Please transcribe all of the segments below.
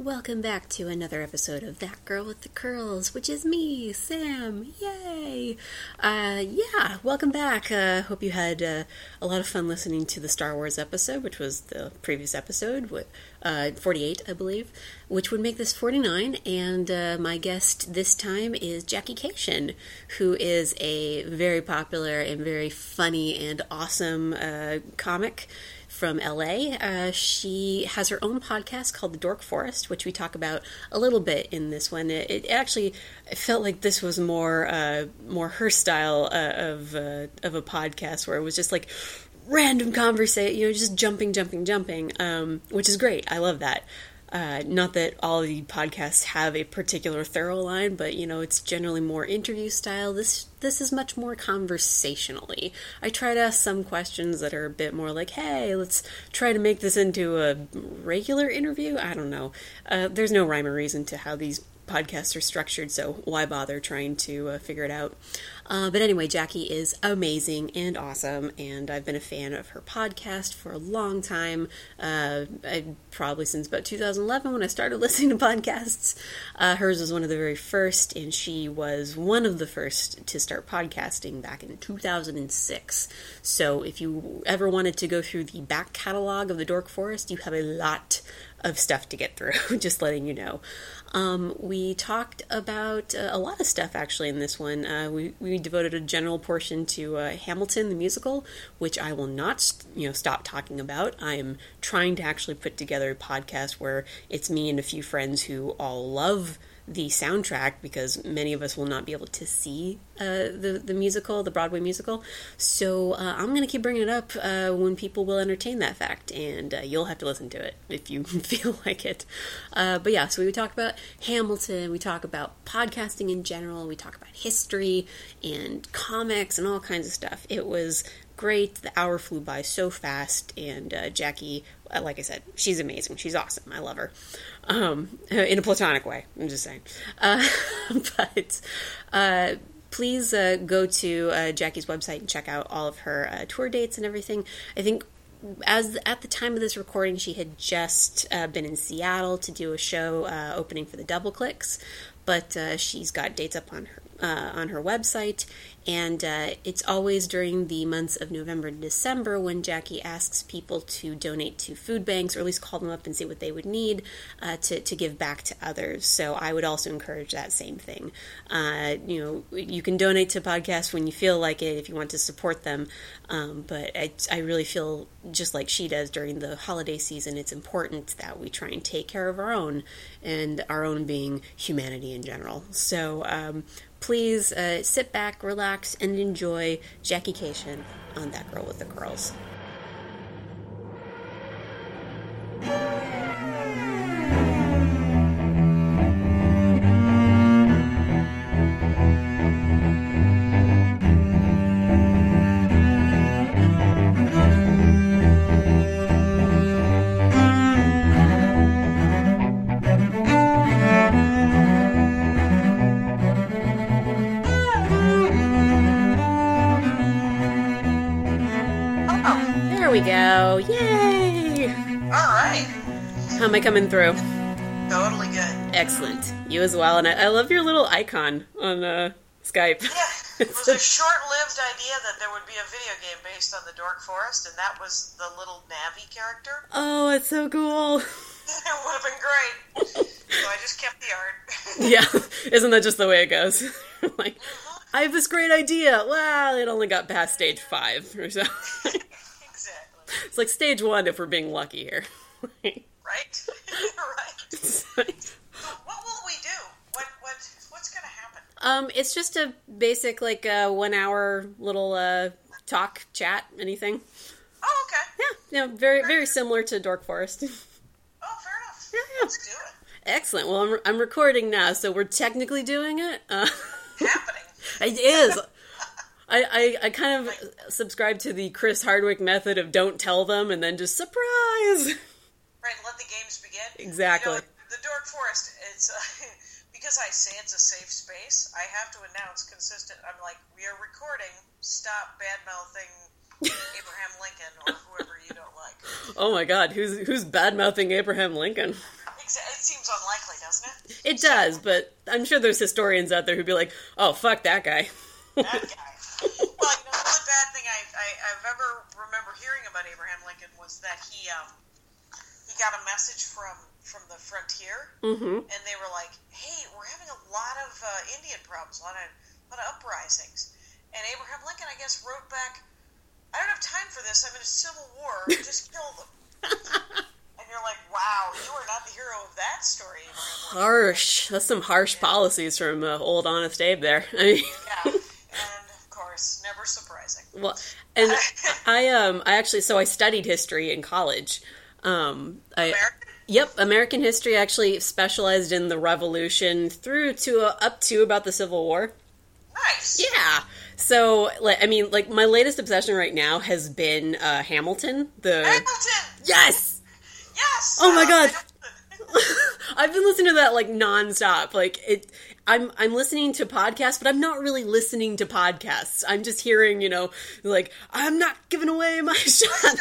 Welcome back to another episode of That Girl with the Curls, which is me, Sam. Yay! Uh, yeah, welcome back. Uh, hope you had uh, a lot of fun listening to the Star Wars episode, which was the previous episode, with, uh, 48, I believe, which would make this 49. And uh, my guest this time is Jackie Kashian, who is a very popular and very funny and awesome uh, comic from LA. Uh, she has her own podcast called The Dork Forest, which we talk about a little bit in this one. It, it actually felt like this was more uh, more her style uh, of uh, of a podcast, where it was just like random conversation, you know, just jumping, jumping, jumping, um, which is great. I love that. Uh, not that all the podcasts have a particular thorough line, but you know it's generally more interview style. This this is much more conversationally. I try to ask some questions that are a bit more like, "Hey, let's try to make this into a regular interview." I don't know. Uh, there's no rhyme or reason to how these podcasts are structured, so why bother trying to uh, figure it out? Uh, but anyway, Jackie is amazing and awesome, and I've been a fan of her podcast for a long time. Uh, probably since about 2011 when I started listening to podcasts. Uh, hers was one of the very first, and she was one of the first to start podcasting back in 2006. So if you ever wanted to go through the back catalog of the Dork Forest, you have a lot of stuff to get through, just letting you know. Um, we talked about uh, a lot of stuff actually in this one. Uh, we, we devoted a general portion to uh, Hamilton the musical, which I will not you know stop talking about. I am trying to actually put together a podcast where it's me and a few friends who all love the soundtrack because many of us will not be able to see uh, the the musical, the Broadway musical. So uh, I'm going to keep bringing it up uh, when people will entertain that fact, and uh, you'll have to listen to it if you feel like it. Uh, but yeah, so we talk about Hamilton, we talk about podcasting in general, we talk about history and comics and all kinds of stuff. It was great. The hour flew by so fast, and uh, Jackie, like I said, she's amazing. She's awesome. I love her um, in a platonic way. I'm just saying. Uh, but uh, please uh, go to uh, Jackie's website and check out all of her uh, tour dates and everything. I think as at the time of this recording, she had just uh, been in Seattle to do a show opening for the Double Clicks, but she's got dates up on her on her website, and uh, it's always during the months of November and December when Jackie asks people to donate to food banks or at least call them up and see what they would need uh, to, to give back to others. So I would also encourage that same thing. Uh, you know, you can donate to podcasts when you feel like it if you want to support them. Um, but I, I really feel just like she does during the holiday season, it's important that we try and take care of our own and our own being humanity in general. So um, please uh, sit back, relax, and enjoy Jackie Kashian on That Girl with the Curls. We go. Yay! All right. How am I coming through? Totally good. Excellent. You as well. And I, I love your little icon on uh, Skype. Yeah, it was a short-lived idea that there would be a video game based on the Dork Forest, and that was the little Navi character. Oh, it's so cool. it would have been great. so I just kept the art. yeah, isn't that just the way it goes? like, I have this great idea. Well, it only got past stage five or so. It's like stage one if we're being lucky here. Right? right. So what will we do? What what what's going to happen? um, it's just a basic like uh, one hour little uh, talk chat anything. Oh, okay. Yeah, yeah, very very similar to Dork Forest. Oh, fair enough. Yeah, yeah. Let's do it. Excellent. Well, I'm, I'm recording now, so we're technically doing it. Uh, Happening. it is. I, I, I kind of subscribe to the Chris Hardwick method of don't tell them and then just surprise. Right. Let the games begin. Exactly. You know, the Dork Forest. It's. Uh, Because I say it's a safe space, I have to announce consistent. I'm like, we are recording. Stop bad mouthing Abraham Lincoln or whoever you don't like. Oh my God, who's who's bad mouthing Abraham Lincoln? It seems unlikely, doesn't it? It does, but I'm sure there's historians out there who'd be like, "Oh, fuck that guy." that guy. Well, you ever remember hearing about Abraham Lincoln was that he um, he got a message from from the frontier, hmm and they were like, "Hey, we're having a lot of uh, Indian problems, a lot of a lot of uprisings." And Abraham Lincoln, I guess, wrote back, "I don't have time for this. I'm in a civil war. Just kill them." and you're like, "Wow, you are not the hero of that story, Abraham Harsh. That's some harsh policies from uh, old honest Abe there. I mean, Yeah, and course, never surprising. well, and I um I actually so I studied history in college. Um, I American? Yep, American history actually specialized in the Revolution through to uh, up to about the Civil War. Nice. Yeah. So, like, I mean, like my latest obsession right now has been uh, Hamilton. The Hamilton. yes, Yes. Oh my God. I've been listening to that like nonstop. Like it, I'm I'm listening to podcasts, but I'm not really listening to podcasts. I'm just hearing, you know, like I'm not giving away my shot. away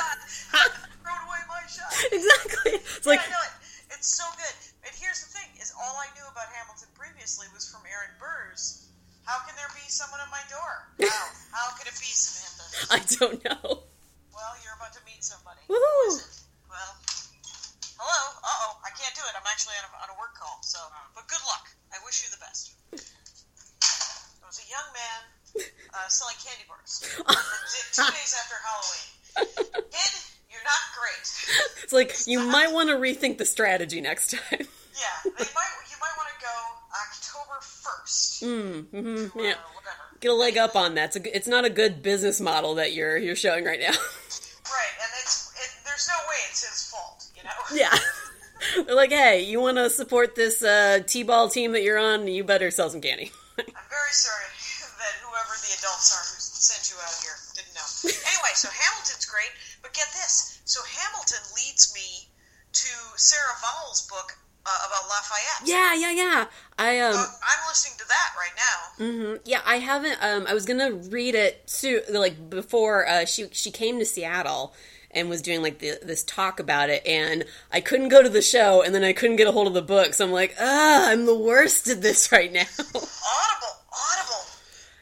my shot. exactly. It's like yeah, I know it. It's so good. And here's the thing: is all I knew about Hamilton previously was from Aaron Burrs. How can there be someone at my door? How? How could it be Samantha? I don't know. Well, you're about to meet somebody. Woohoo. Who is it? Well, hello. Uh oh, I can't do it. I'm actually on a, on a work call. So, but good luck. I wish you the best. There was a young man uh, selling candy bars two days after Halloween. Kid, you're not great. It's like you might want to rethink the strategy next time. Yeah, they might. You might want to go October first. Mm, hmm yeah. Or whatever. Get a leg up on that. It's, a, it's not a good business model that you're you're showing right now. yeah. They're like, hey, you want to support this uh, T-ball team that you're on? You better sell some candy. I'm very sorry that whoever the adults are who sent you out here didn't know. Anyway, so Hamilton's great, but get this. So Hamilton leads me to Sarah Vowell's book uh, about Lafayette. yeah, yeah, yeah. I um. I'm listening to that right now. mhm. Yeah, I haven't. Um, I was gonna read it soon, like before uh, she she came to Seattle and was doing like the, this talk about it, and I couldn't go to the show, and then I couldn't get a hold of the book, so I'm like, ah, I'm the worst at this right now. Audible, Audible.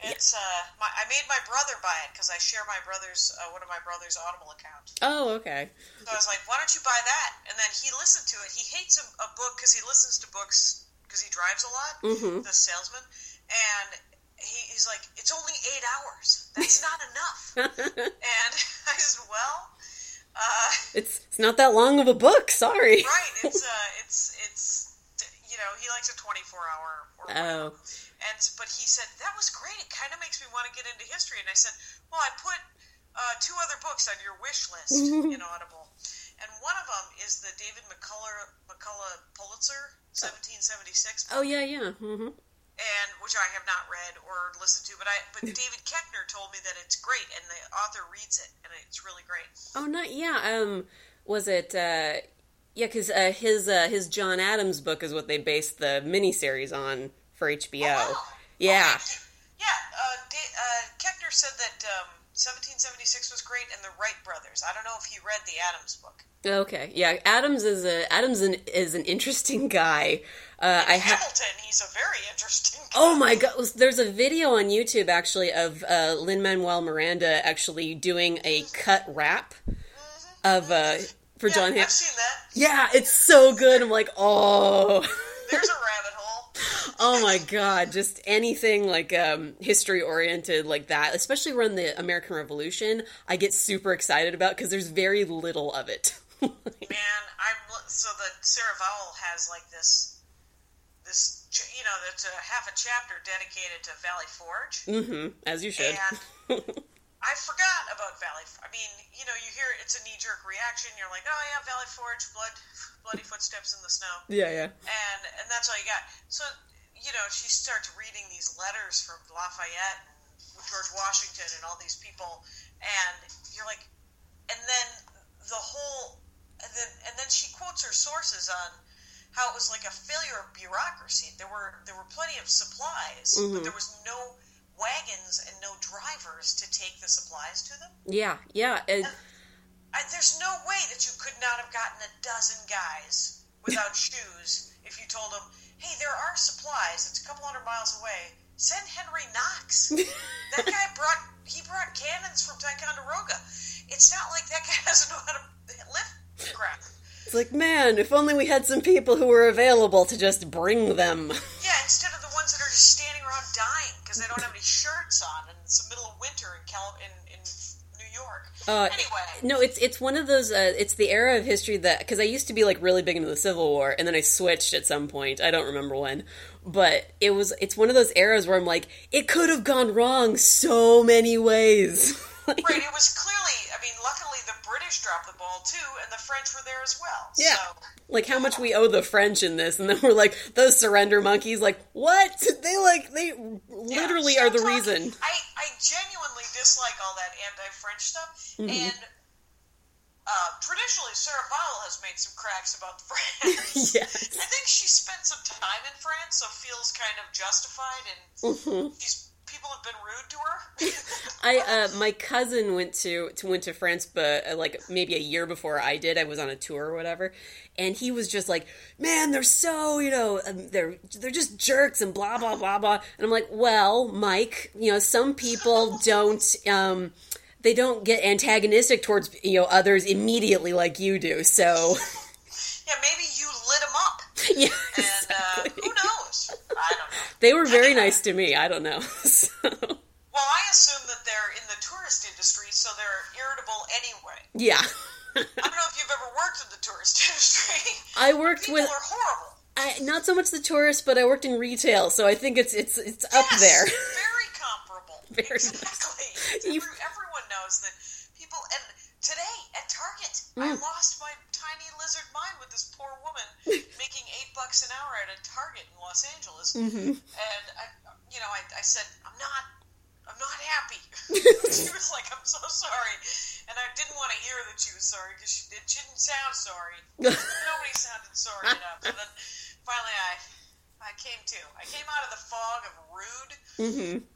It's uh, my, I made my brother buy it because I share my brother's uh, one of my brother's Audible account. oh, okay. So I was like, why don't you buy that? And then he listened to it. He hates a, a book because he listens to books because he drives a lot, Mhm. the salesman. And he, he's like, it's only eight hours. That's not enough. and I said, well, uh, it's it's not that long of a book. Sorry. right. It's, uh, it's, it's, you know, he likes a 24 hour or whatever. Oh. And but he said that was great. It kind of makes me want to get into history. And I said, well, I put uh, two other books on your wish list in Audible, and one of them is the David McCullough McCullough Pulitzer, 1776, Oh yeah, yeah. hmm and which I have not read or listened to. But I but David Koechner told me that it's great, and the author reads it, and it's really great. Oh, not yeah. Um, was it? Uh, yeah, because uh, his uh, his John Adams book is what they based the miniseries on for HBO. Oh, wow. Yeah. Okay. Yeah, uh, Da- uh, Koechner said that um, 1776 was great, and the Wright brothers. I don't know if he read the Adams book. Okay. Yeah. Adams is a Adams an, is an interesting guy. Uh, I have. Hamilton, he's a very interesting. Guy. Oh my god! There's a video on YouTube actually of uh, Lin Manuel Miranda actually doing a cut rap of uh, for yeah, John. Ham- I've seen that. yeah, it's so good. I'm like, oh. There's a rabbit hole. Oh my god, just anything like um, history oriented like that, especially around the American Revolution, I get super excited about because there's very little of it. Man, I'm so that Sarah Vowell has like this, this ch- you know, that's a half a chapter dedicated to Valley Forge, hmm as you should. and I forgot about Valley. I mean, you know, you hear it's a knee jerk reaction. You're like, oh yeah, Valley Forge, blood, bloody footsteps in the snow. yeah, yeah. and and that's all you got. So you know, she starts reading these letters from Lafayette and George Washington and all these people, and you're like, and then the whole, and then and then she quotes her sources on how it was like a failure of bureaucracy. There were there were plenty of supplies, Mhm. but there was no wagons and no drivers to take the supplies to them. Yeah, yeah. I, there's no way that you could not have gotten a dozen guys without shoes if you told them, "Hey, there are supplies. It's a couple hundred miles away. Send Henry Knox. that guy brought he brought cannons from Ticonderoga. It's not like that guy doesn't know how to lift crap." It's like, man, if only we had some people who were available to just bring them. Yeah, instead of the ones that are just standing around dying because they don't have any shirts on and it's the middle of winter in Cal- in, in New York. Uh, anyway, No, it's it's one of those. Uh, it's the era of history that because I used to be like really big into the Civil War, and then I switched at some point. I don't remember when, but it was. It's one of those eras where I'm like, it could have gone wrong so many ways. Like, right, it was clearly. British dropped the ball too, and the French were there as well. Yeah. So, like how much we owe the French in this, and then we're like those surrender monkeys. Like what? They like they literally stop are the talking. reason. I, I genuinely dislike all that anti-French stuff, Mm-hmm. and uh, traditionally Sarah Vowell has made some cracks about France. Yes. I think she spent some time in France, so feels kind of justified, and Mm-hmm. these people have been rude to her. I uh, my cousin went to, to went to France, but uh, like maybe a year before I did. I was on a tour or whatever, and he was just like, "Man, they're so you know um, they're they're just jerks and blah blah blah blah." And I'm like, "Well, Mike, you know some people don't." Um, they don't get antagonistic towards you know others immediately like you do. So yeah, maybe you lit them up, yeah, and uh, who knows? I don't know. they were very nice to me. I don't know. Well, I assume that they're in the tourist industry, so they're irritable anyway. yeah, I don't know if you've ever worked in the tourist industry. I worked People with are horrible. I, not so much the tourist, but I worked in retail, so I think it's it's it's up there. Very comparable. Very exactly. Every, everyone knows that people. And today at Target, Mm. I lost my tiny lizard mind with this poor woman making eight bucks an hour at a Target in Los Angeles. Mm-hmm. And I, you know, I, I said, not. I'm not happy. she was like, "I'm so sorry," and I didn't want to hear that she was sorry because she, it didn't sound sorry. Nobody sounded sorry enough. And then finally, I I came to. I came out of the fog of rude, hmm of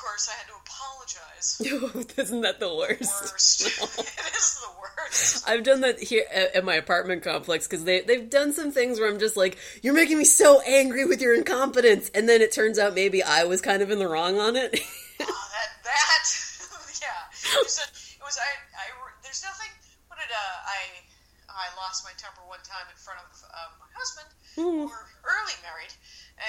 course I had to apologize. Isn't that the worst? Worst. it is the worst. I've done that here at, at my apartment complex because they they've done some things where I'm just like, you're making me so angry with your incompetence, and then it turns out maybe I was kind of in the wrong on it. Oh, that that yeah. It was, a, it was I, I there's nothing. What did uh, I I lost my temper one time in front of uh, my husband. We were early married,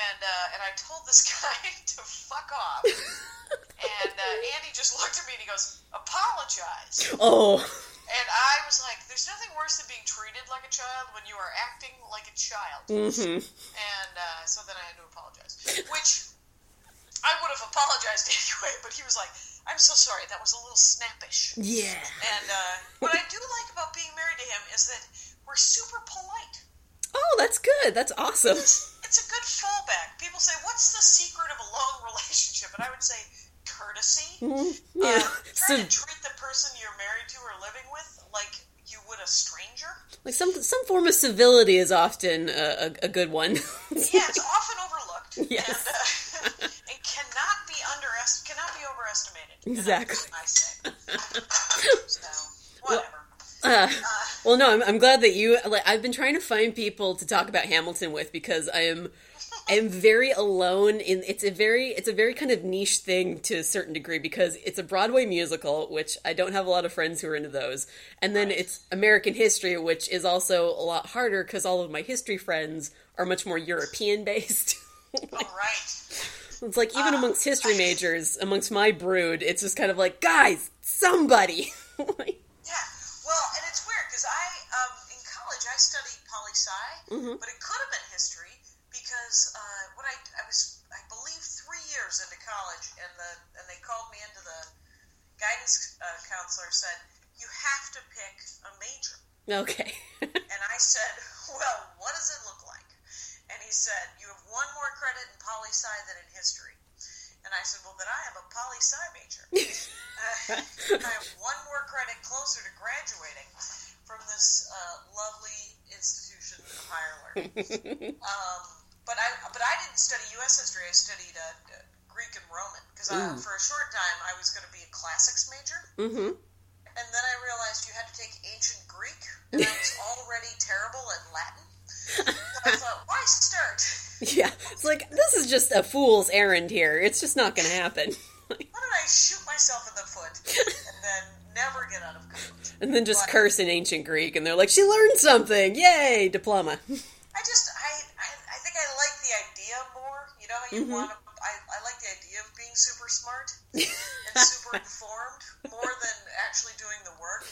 and uh, and I told this guy to fuck off. and uh, Andy just looked at me and he goes, "Apologize." oh, And I was like, "There's nothing worse than being treated like a child when you are acting like a child." hmm And uh, so then I had to apologize, which I would have apologized anyway. But he was like, "I'm so sorry. That was a little snappish." yeah. And uh, what I do like about being married to him is that we're super polite. Oh, that's good. That's awesome. It's a good fallback. People say, "What's the secret of a long relationship?" And I would say, courtesy. Yeah. Uh, So, to treat the person you're married to or living with like you would a stranger. like some some form of civility is often a, a, a good one. Yeah, it's often overlooked. Yes. And, uh, and cannot be underest cannot be overestimated. Exactly. I say. so whatever. Uh, well, no, I'm, I'm glad that you. Like, I've been trying to find people to talk about Hamilton with because I am, I am very alone in. It's a very, it's a very kind of niche thing to a certain degree because it's a Broadway musical, which I don't have a lot of friends who are into those, and then it's American history, which is also a lot harder because all of my history friends are much more European based. All right. it's like even amongst history majors, amongst my brood, it's just kind of like, guys, somebody. Like. Well, and it's weird because I um, in college I studied poli sci, Mm-hmm. but it could have been history because uh, when I I was I believe three years into college, and the and they called me into the guidance uh, counselor said you have to pick a major, okay. and I said, well, what does it look like? And he said, you have one more credit in poli sci than in history. And I said, well, then I am a poli sci major. uh, I have one more credit closer to graduating from this uh, lovely institution of higher learning. um, but I but I didn't study U.S. history. I studied uh, uh, Greek and Roman because uh, for a short time I was going to be a classics major. mm-hmm. And then I realized you had to take ancient Greek, and I was already terrible at Latin. I thought, why start? Yeah, it's like this is just a fool's errand here. It's just not going to happen. Why did I shoot myself in the foot and then never get out of college? and then just Right. curse in ancient Greek, and they're like, "She learned something! Yay, diploma!" I just, I, I, I think I like the idea more. You know, how you Mm-hmm. want to, I, I like the idea of being super smart and super informed more than actually doing the work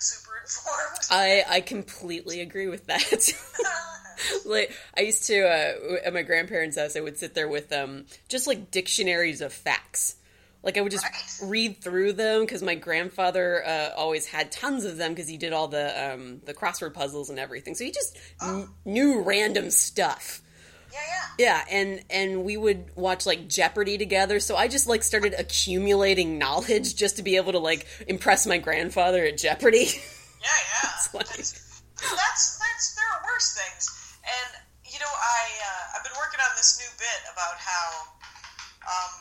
being super informed. I I completely agree with that. like I used to uh, at my grandparents' house, I would sit there with um just like dictionaries of facts. Like I would just Right. read through them because my grandfather uh, always had tons of them because he did all the um, the crossword puzzles and everything. So he just kn- knew random stuff. Yeah, yeah. Yeah, and and we would watch like Jeopardy together. So I just like started accumulating knowledge just to be able to like impress my grandfather at Jeopardy. Yeah, yeah. funny. That's, that's that's there are worse things. And you know, I uh, I've been working on this new bit about how, um,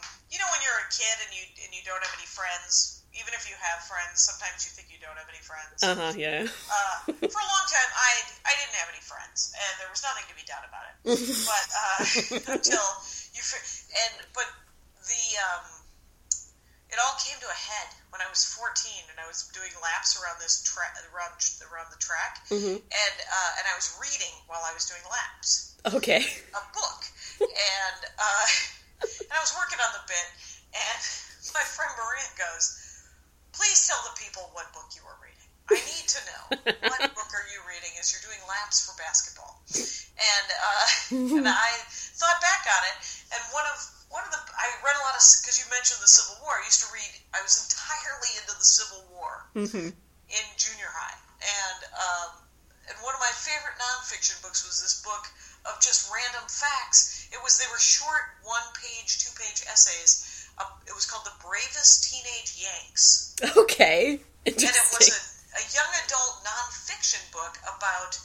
kid and you and you don't have any friends, even if you have friends, sometimes you think you don't have any friends. Uh huh. Yeah. Uh, for a long time, I I didn't have any friends, and there was nothing to be done about it. but uh, until you and but the um, it all came to a head when I was 14 and I was doing laps around this track around around the track, and uh, and I was reading while I was doing laps Okay. a book, and uh, and I was working on the bit, and my friend Maria goes, "Please tell the people what book you are reading. I need to know what book are you reading as you're doing laps for basketball." And uh, and I thought back on it, and one of one of the I read a lot of because you mentioned the Civil War. I used to read. I was entirely into the Civil War in junior high, and um, and one of my favorite nonfiction books was this book of just random facts. It was they were short, one page, two page essays. Uh, it was called The Bravest Teenage Yanks, Okay. and it was a, a young adult nonfiction book about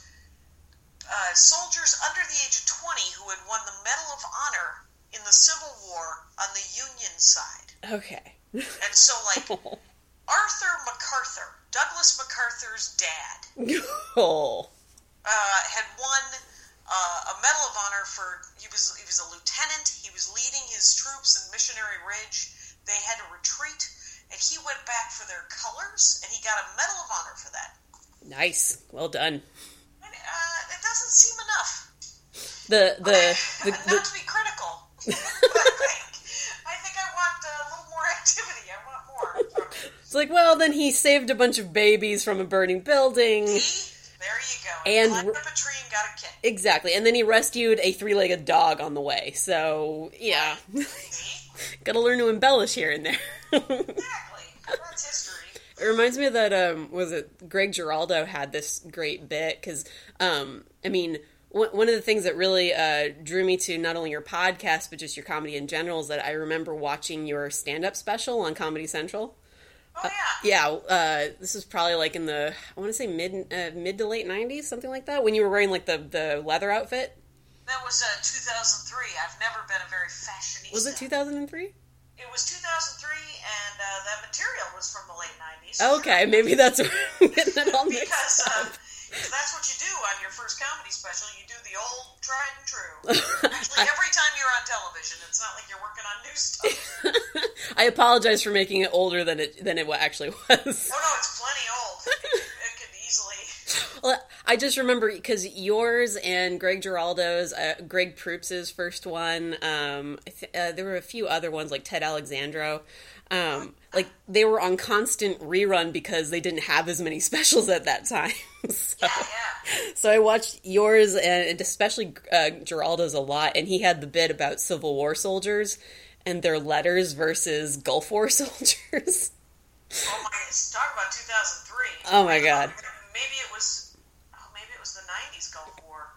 uh, soldiers under the age of twenty who had won the Medal of Honor in the Civil War on the Union side. Okay. And so, like Arthur MacArthur, Douglas MacArthur's dad, oh. uh, had won uh, a Medal of Honor for he was he was a lieutenant. He was leading his troops in Missionary Ridge. They had to retreat, and he went back for their colors, and he got a Medal of Honor for that. Nice. Well done. And, uh, it doesn't seem enough. The the, the, Not the to be critical, I think I think I want a little more activity. I want more. It's like well then he saved a bunch of babies from a burning building. There you go. And- climbed up a tree and got a. Exactly. And then he rescued a three-legged dog on the way. So, yeah. Got to learn to embellish here and there. Exactly. That's history. It reminds me of that um was it Greg Giraldo had this great bit cuz um I mean one one of the things that really uh, drew me to not only your podcast but just your comedy in general is that I remember watching your stand-up special on Comedy Central. Oh yeah. Yeah, uh, this was probably like in the I want to say mid uh, mid to late '90s, something like that, when you were wearing like the the leather outfit. That was uh, 2003. I've never been a very fashionista. Was it 2003? It was 2003, and uh, that material was from the late 90s. Okay, maybe that's where I'm getting it all mixed Because uh, up. That's what you do on your first comedy special. You do the old tried and true. Actually, every time you're on television, it's not like you're working on new stuff. I apologize for making it older than it than it actually was. Oh no, it's plenty old. It, it could easily. Well, I just remember because yours and Greg Giraldo's, uh, Greg Proops's first one. Um, I th- uh, there were a few other ones like Ted Alexandro. Um, like they were on constant rerun because they didn't have as many specials at that time. so, Yeah, yeah. so I watched yours and especially uh, Giraldo's a lot, and he had the bit about Civil War soldiers and their letters versus Gulf War soldiers. Oh my! Talk about 2003. Oh, my God. Maybe it was. Oh, maybe it was the 90s Gulf War.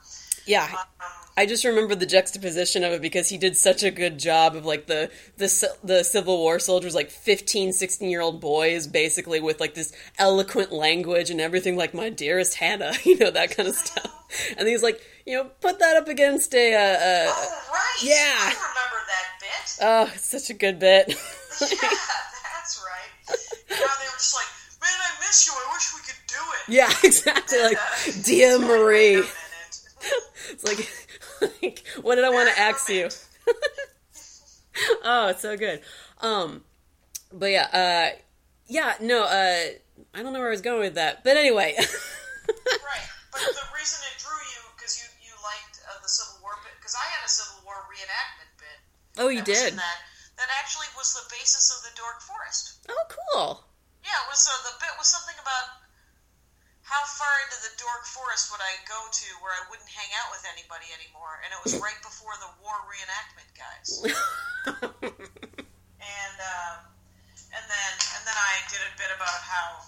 yeah, Um, I just remember the juxtaposition of it because he did such a good job of like the the the Civil War soldiers like 15 16 year old boys basically with like this eloquent language and everything like my dearest Hannah you know that kind of stuff and he's like you know put that up against a uh, uh, oh right. yeah. I remember that bit. oh it's such a good bit Yeah, that's right. And now they were just like, man, I miss you. I wish we could do it. yeah exactly like dear Marie. It's like, like what did I want to ask you? oh, it's so good. Um, but yeah, uh, yeah, no, uh, I don't know where I was going with that, but anyway. right, but the reason it drew you because you you liked uh, the Civil War bit because I had a Civil War reenactment bit. Oh, you did. That that actually was the basis of the Dork Forest. Oh, cool. Yeah, it was uh, the bit was something about how far into the Dork Forest would I go to where I wouldn't hang out with anybody anymore, and it was right before the war reenactment guys. and um, and then and then I did a bit about how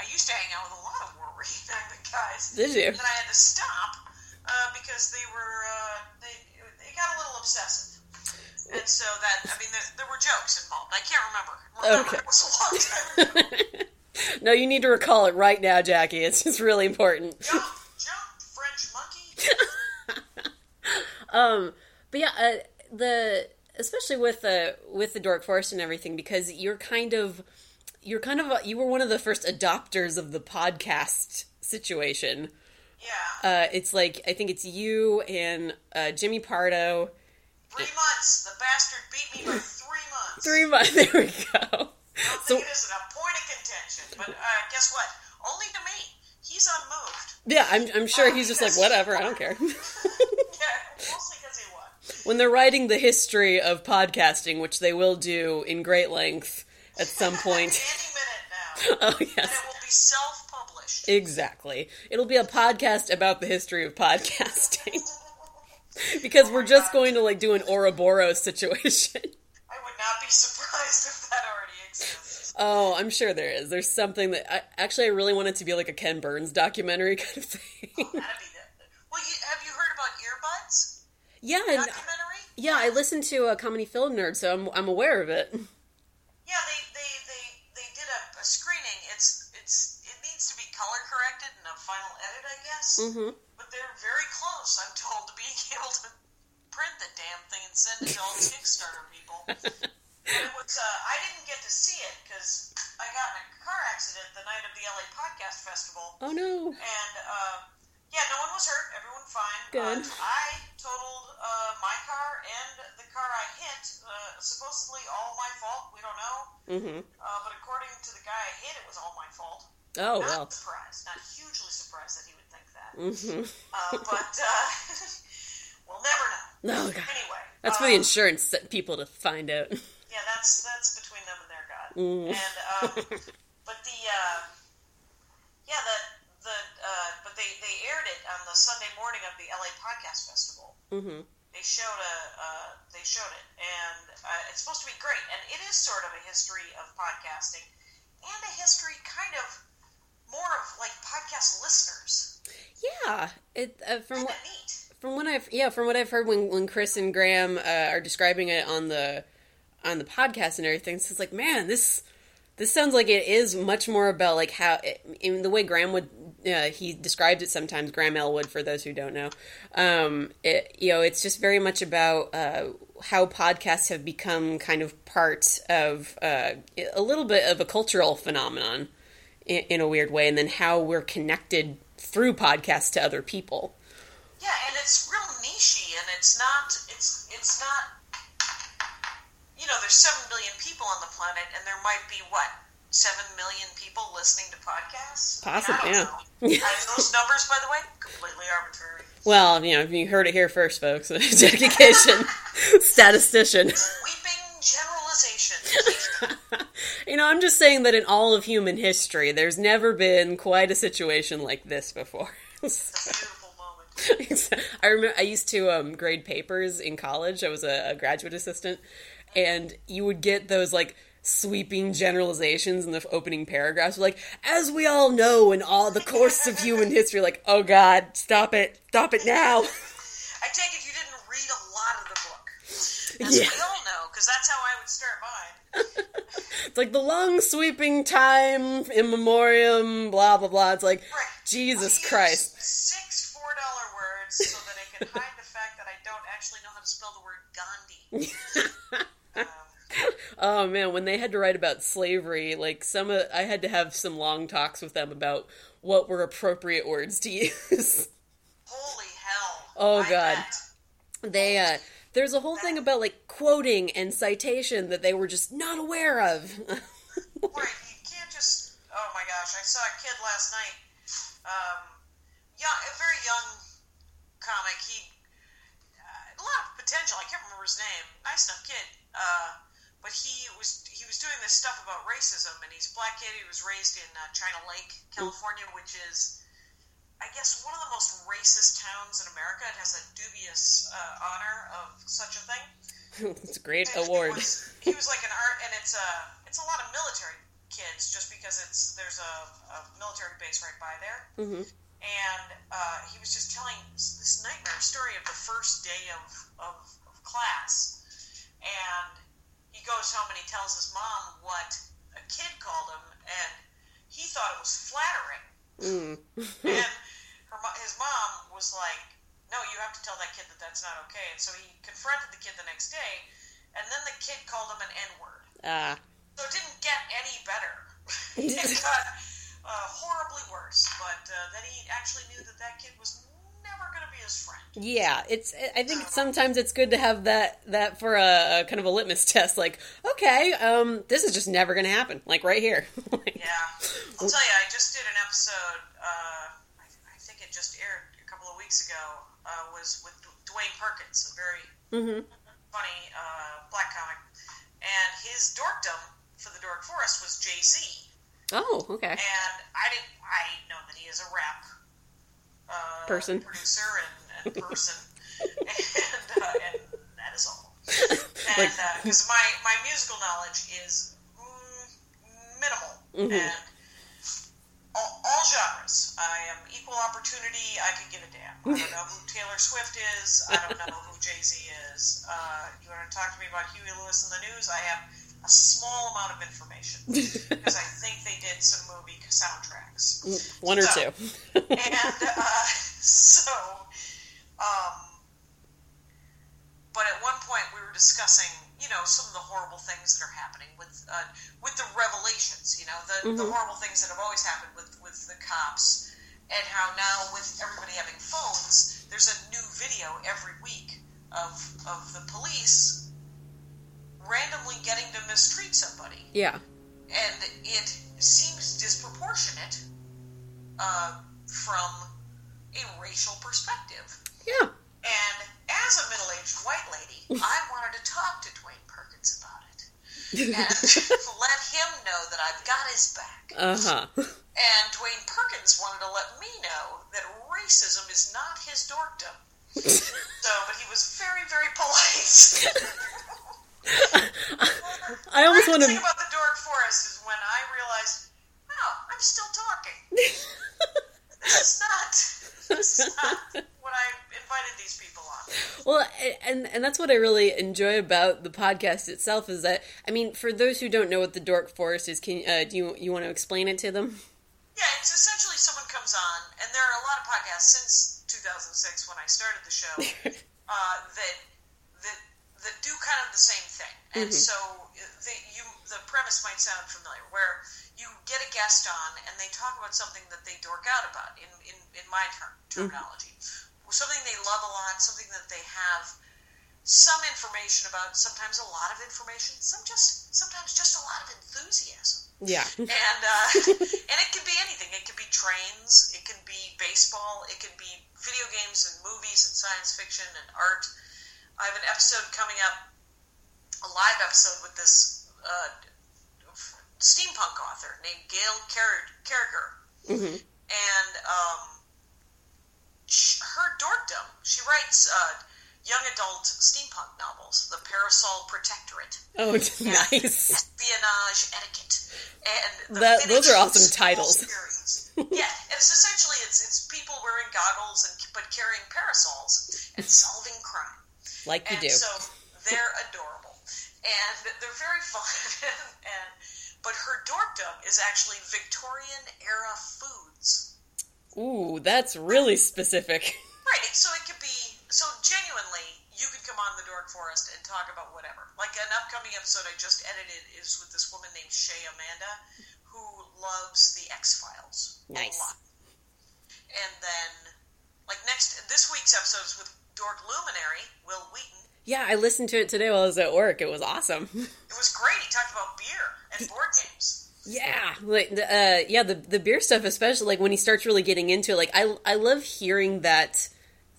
I used to hang out with a lot of war reenactment guys. Did you? And then I had to stop uh, because they were uh, they they got a little obsessive. And so that I mean there, there were jokes involved. I can't remember. Remember Okay. it was a long time ago. No, you need to recall it right now, Jackie. It's just really important. jump, jump, French monkey. Um, but yeah, uh, the especially with the with the Dork Forest and everything, because you're kind of you're kind of you were one of the first adopters of the podcast situation. Yeah, Uh, it's like I think it's you and uh, Jimmy Pardo. three months. The bastard beat me by three months. Three months. There we go. I don't So think it isn't a point of contention, but uh, guess what? Only to me. He's unmoved. yeah, I'm I'm sure he's just like whatever. I don't care. Yeah, mostly because he won. when they're writing the history of podcasting, which they will do in great length at some point. Any minute now. oh And yes. it will be self-published. Exactly. It'll be a podcast about the history of podcasting. because we're just going to like do an Ouroboros situation. I would not be surprised if that already. Oh, I'm sure there is. There's something that I actually I really want it to be like a Ken Burns documentary kind of thing. The, well, you, have you heard about earbuds yeah, documentary? yeah, I listened to a comedy film nerd, so I'm I'm aware of it. Yeah, they they they, they did a, a screening. It's it's it needs to be color corrected and a final edit, I guess. Mm-hmm. But they're very close, I'm told, to being able to print the damn thing and send it to all the Kickstarter people. It was uh, I didn't get to see it because I got in a car accident the night of the LA Podcast Festival, Oh no. and uh, yeah, no one was hurt. Everyone fine. Good. But I totaled uh, my car and the car I hit. Uh, supposedly all my fault. We don't know. Mm-hmm. Uh, but according to the guy I hit, it was all my fault. Oh not well. surprised. Not hugely surprised that he would think that. Mm-hmm. Uh, but uh, we'll never know. No, God. Anyway, That's for the um, insurance people to find out. Yeah, that's that's between them and their god. Mm. And um, but the uh, yeah the the uh, but they they aired it on the Sunday morning of the LA Podcast Festival. Mm-hmm. They showed a uh, they showed it, and uh, it's supposed to be great. And it is sort of a history of podcasting, and a history kind of more of like podcast listeners. Yeah, it uh, from what neat. from what I've yeah from what I've heard when when Chris and Graham uh, are describing it on the on the podcast and everything, So it's like man, this this sounds like it is much more about like how in the way Graham would uh, he described it sometimes Graham Elwood for those who don't know. Um, it, you know, it's just very much about uh, how podcasts have become kind of part of uh, a little bit of a cultural phenomenon in, in a weird way, and then how we're connected through podcasts to other people. Yeah, and it's real nichey, and it's not. It's it's not. You know, there's seven billion people on the planet, and there might be what seven million people listening to podcasts. I mean, I Possibly, don't yeah. know. Those numbers, by the way, completely arbitrary. Well, you know, you heard it here first, folks. Jackie Kashian, statistician. Sweeping generalizations. You know, I'm just saying that in all of human history, there's never been quite a situation like this before. It's beautiful moment. I remember I used to um, grade papers in college. I was a, a graduate assistant, and you would get those like sweeping generalizations in the opening paragraphs, like as we all know in all the course of human history. Like, oh God, stop it, stop it now. I take it you didn't read a lot of the book, as Yeah. we all know, because that's how I would start mine. It's like the long sweeping time in memoriam, blah blah blah. It's like Right. Jesus Use Christ. Six four dollar words so that I can hide the fact that I don't actually know how to spell the word Gandhi. Oh man, when they had to write about slavery, like some of, I had to have some long talks with them about what were appropriate words to use. holy hell. Oh I god. bet. They uh there's a whole thing about like quoting and citation that they were just not aware of. Right, you can't just. Oh my gosh, I saw a kid last night. Um, young, a very young comic. He uh, a lot of potential. I can't remember his name. Nice enough kid. Uh, but he was he was doing this stuff about racism, and he's a black kid. He was raised in uh, China Lake, California, which is, I guess, one of the most racist towns in America. It has a dubious uh, honor of such a thing. it's a great And award. He was, he was like an art, and it's a it's a lot of military kids, just because it's there's a, a military base right by there. Mhm. And uh, he was just telling this nightmare story of the first day of, of, of class, and he goes home and he tells his mom what a kid called him, and he thought it was flattering. Mm. And her, his mom was like, "No, you have to tell that kid that that's not okay." And so he confronted the kid the next day, and then the kid called him an N word. Ah. So it didn't get any better. it got uh, horribly worse. But uh, then he actually knew that that kid was never going to be his friend. Yeah, it's. I think sometimes it's good to have that that for a, a kind of a litmus test. Like, okay, um, this is just never going to happen. Like right here. Like, Yeah, I'll tell you, I just did an episode. Uh, I, I think it just aired a couple of weeks ago. Uh, was with Dwayne Perkins, a very Mhm. funny uh, black comic, and his dorkdom for the Dork Forest was Jay Z. Oh, okay. And I didn't. I know that he is a rap uh, Person. producer, and, and person, and, uh, and that is all. Like- And because my my musical knowledge is mm, minimal, Mhm. and all, all genres. I am equal opportunity. I could give a damn. I don't know who Taylor Swift is. I don't know who Jay Z is. Uh, you want to talk to me about Huey Lewis and the news? I have a small amount of information because I think they did some movie soundtracks. One or So- two. And uh, so, um, but at one point we were discussing, you know, some of the horrible things that are happening with uh, with the revelations, you know, the, the Mhm. horrible things that have always happened with with the cops, and how now with everybody having phones, there's a new video every week of of the police randomly getting to mistreat somebody yeah. and it seems disproportionate uh, from a racial perspective. Yeah. And as a middle-aged white lady, I wanted to talk to Dwayne Perkins about it and let him know that I've got his back. Uh huh. And Dwayne Perkins wanted to let me know that racism is not his dorkdom. So, but he was very, very polite. I almost the want thing to. about the Dork Forest is when I realized, oh, I'm still talking. This is not, this is not what I invited these people on. Well, and and that's what I really enjoy about the podcast itself is that I mean, for those who don't know what the Dork Forest is, can uh, do you you want to explain it to them? Yeah, it's essentially someone comes on, and there are a lot of podcasts since 2006 when I started the show uh, that that do kind of the same thing. And Mhm. so the, you the premise might sound familiar, where you get a guest on and they talk about something that they dork out about in in, in my term, terminology, something they love a lot, something that they have some information about, sometimes a lot of information, some just sometimes just a lot of enthusiasm Yeah. and uh, and it can be anything. It can be trains. It can be baseball. It can be video games and movies and science fiction and art. I have an episode coming up, a live episode with this uh, steampunk author named Gail Car- Carriger, hmm and um, sh- her dorkdom. She writes uh, young adult steampunk novels, The Parasol Protectorate Oh, nice. espionage etiquette and That- those are awesome titles. series. yeah, and it's essentially it's it's people wearing goggles and but carrying parasols and solving crime. Like you and do. so they're adorable and they're very fun. and but her dorkdom is actually Victorian era foods. Ooh, that's really specific. Right, so it could be so genuinely you could come on the Dork Forest and talk about whatever. Like an upcoming episode I just edited is with this woman named Shay Amanda who loves the X Files Nice. a lot. And then Like next this week's episode is with Dork Luminary Wil Wheaton. Yeah, I listened to it today while I was at work. It was awesome. It was great. He talked about beer and board games. Yeah, like the, uh, yeah, the the beer stuff, especially like when he starts really getting into it. Like I I love hearing that,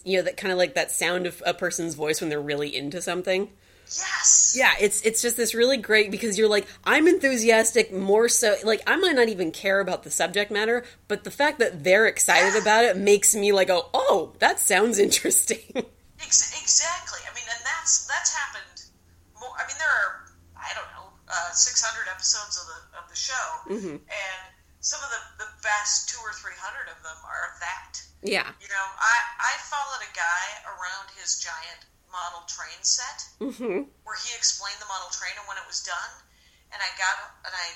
you know, that kind of like that sound of a person's voice when they're really into something. Yes. Yeah, it's it's just this really great because you're like I'm enthusiastic more so like I might not even care about the subject matter, but the fact that they're excited about it makes me like go, "Oh, that sounds interesting." Ex- exactly. I mean, and that's that's happened. More, I mean, there are I don't know uh, 600 episodes of the of the show, Mm-hmm. and some of the the best two or three hundred of them are that. yeah. You know, I I followed a guy around his giant model train set Mhm. where he explained the model train and when it was done, and I got and I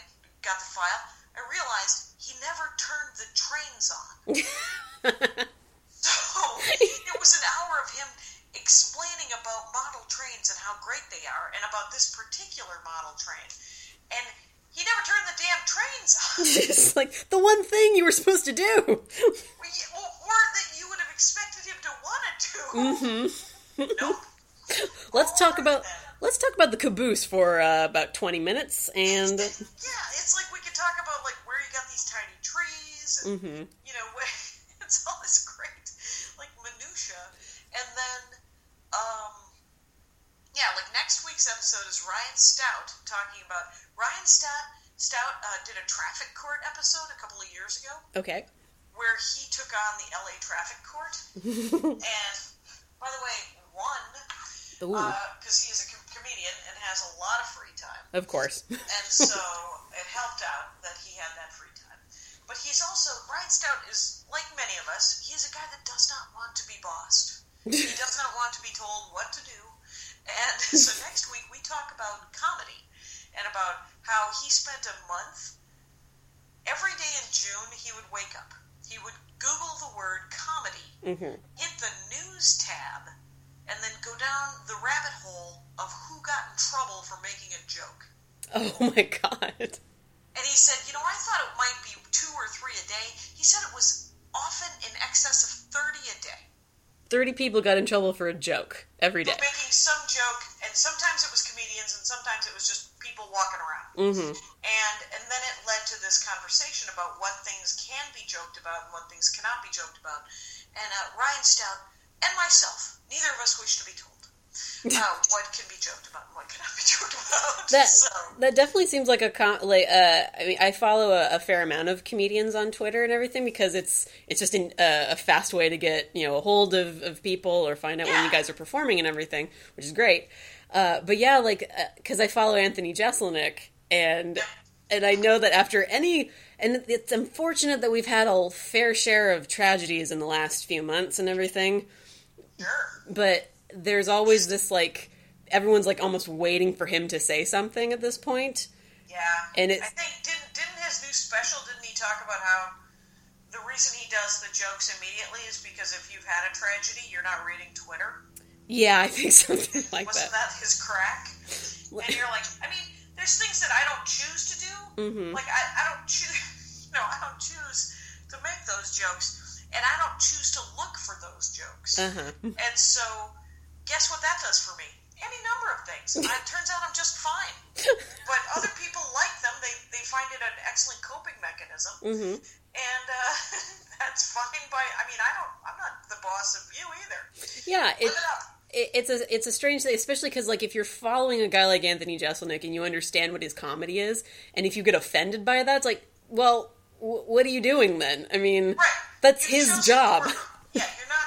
got the file. I realized he never turned the trains on. So it was an hour of him explaining about model trains and how great they are, and about this particular model train, and he never turned the damn trains on. it's like the one thing you were supposed to do. or, or that you would have expected him to want to do. Mm-hmm. Nope. Let's talk about let's talk about the caboose for uh, about 20 minutes and Yeah, it's like we could talk about like where you got these tiny trees, and Mhm. you know, it's all this great like minutia, and then um, yeah, like next week's episode is Ryan Stout talking about Ryan Stout. Stout uh, did a traffic court episode a couple of years ago okay. where he took on the LA traffic court, and by the way, Ooh, because he is a com- comedian and has a lot of free time. of course. And so it helped out that he had that free time. But he's also, Ryan Stout is, like many of us, he is a guy that does not want to be bossed. He does not want to be told what to do. And so next week we talk about comedy and about how he spent a month. Every day in June, he would wake up. He would Google the word comedy, hmm for making a joke. Oh my god. And he said, you know, I thought it might be two or three a day. He said it was often in excess of 30 a day. 30 people got in trouble for a joke every day. Making some joke, and sometimes it was comedians, and sometimes it was just people walking around. hmm And and then it led to this conversation about what things can be joked about and what things cannot be joked about. And uh, Ryan Stout and myself, neither of us wish to be told uh, what can be joked about and what cannot be joked about. That so, that definitely seems like a com- like uh I mean I follow a, a fair amount of comedians on Twitter and everything because it's it's just an, uh, a fast way to get you know a hold of, of people or find out when you guys are performing and everything which is great. Uh, but yeah, like because I follow Anthony Jeselnik and and I know that after any and it's unfortunate that we've had a fair share of tragedies in the last few months and everything sure. but there's always this like everyone's like almost waiting for him to say something at this point. Yeah. And it's- I think didn't didn't his new special didn't he talk about how the reason he does the jokes immediately is because if you've had a tragedy, you're not reading Twitter. Yeah, I think something like that. Wasn't that. his crack? And you're like, I mean, there's things that I don't choose to do. Mhm. Like I, I don't choose, you know, I don't choose to make those jokes, and I don't choose to look for those jokes. Uh huh. And so, guess what that does for me? Any number of things. It turns out I'm just fine. But other people like them. They, they find it an excellent coping mechanism. hmm And uh, that's fine by, I mean, I don't, I'm not the boss of you either. Yeah, it, it up. it's a it's a strange thing, especially because like if you're following a guy like Anthony Jeselnik and you understand what his comedy is, and if you get offended by that, it's like, well, w- what are you doing then? I mean, Right. that's You're his job. Yeah, you're not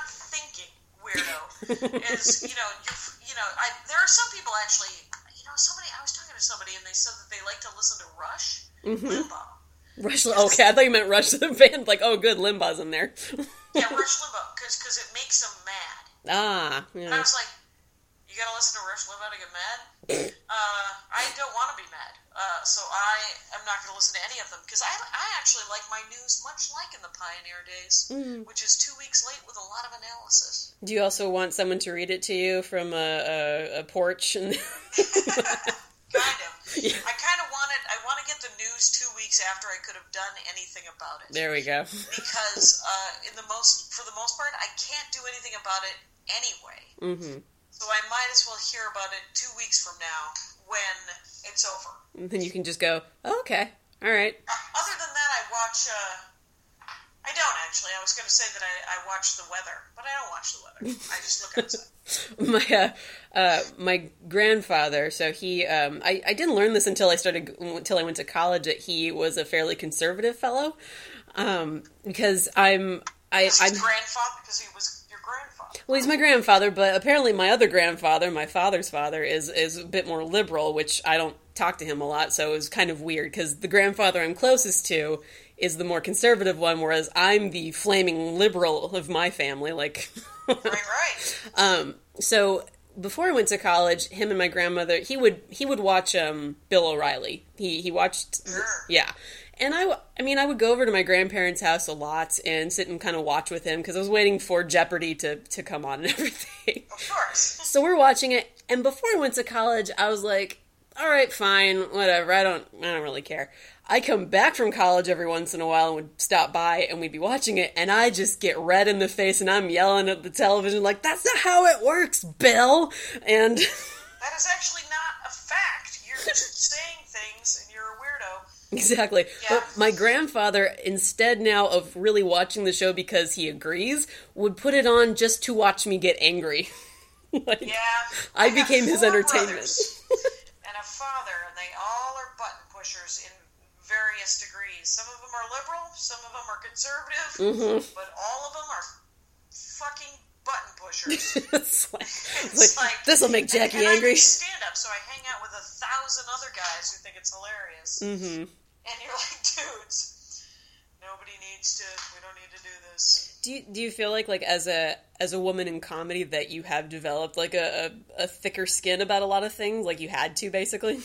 weirdo. is you know, you you know, I, there are some people actually. You know, somebody I was talking to somebody and they said that they like to listen to Rush Mm-hmm. Limbaugh. Rush. Okay, I thought you meant Rush the band. Like, oh, good, Limbaugh's in there. Yeah, Rush Limbaugh because it makes them mad. ah, And I yeah. was like, you gotta listen to Rush Limbaugh to get mad. uh, I don't want to be mad, uh, so I am not gonna listen to any of them because I I actually like my news much like in the Pioneer days, Mm. which is two weeks late with a lot of analysis. Do you also want someone to read it to you from a, a, a porch? And kind of. Yeah. I kind of wanted. I want to get the news news two weeks after I could have done anything about it. There we go. because uh, in the most, for the most part, I can't do anything about it anyway. Mm-hmm. So I might as well hear about it two weeks from now when it's over. And then you can just go, oh, okay, all right. Uh, other than that, I watch. Uh, I don't actually. I was going to say that I, I watch the weather, but I don't watch the weather. I just look outside. my uh, uh, my grandfather. So he, um, I, I didn't learn this until I started until I went to college that he was a fairly conservative fellow. Um, because I'm I Is I'm his grandfather because he was. Well, he's my grandfather, but apparently my other grandfather, my father's father, is is a bit more liberal, which I don't talk to him a lot, so it was kind of weird because the grandfather I'm closest to is the more conservative one, whereas I'm the flaming liberal of my family. Like, Right, right. um, so before I went to college, him and my grandmother, he would he would watch um, Bill O'Reilly. He he watched, Sure. yeah. And I, I mean, I would go over to my grandparents' house a lot and sit and kind of watch with him because I was waiting for Jeopardy to, to come on and everything. Of course. So we're watching it, and before I went to college, I was like, "All right, fine, whatever. I don't, I don't really care." I come back from college every once in a while and would stop by, and we'd be watching it, and I just get red in the face, and I'm yelling at the television like, "That's not how it works, Bill!" And That is actually not a fact. You're just saying things, and you're a weirdo. exactly. Yeah. But my grandfather, instead now of really watching the show because he agrees, would put it on just to watch me get angry. like, Yeah. I got became his entertainment. and a father, and they all are button pushers in various degrees. Some of them are liberal, some of them are conservative, Mm-hmm. but all of them are fucking button pushers. it's like, like, like- this will make Jackie and angry. I stand up, so I hang out with a thousand other guys who think it's hilarious. Mm-hmm. And you're like, dudes, nobody needs to. We don't need to do this. Do you, do you feel like like as a as a woman in comedy that you have developed like a, a, a thicker skin about a lot of things like you had to basically?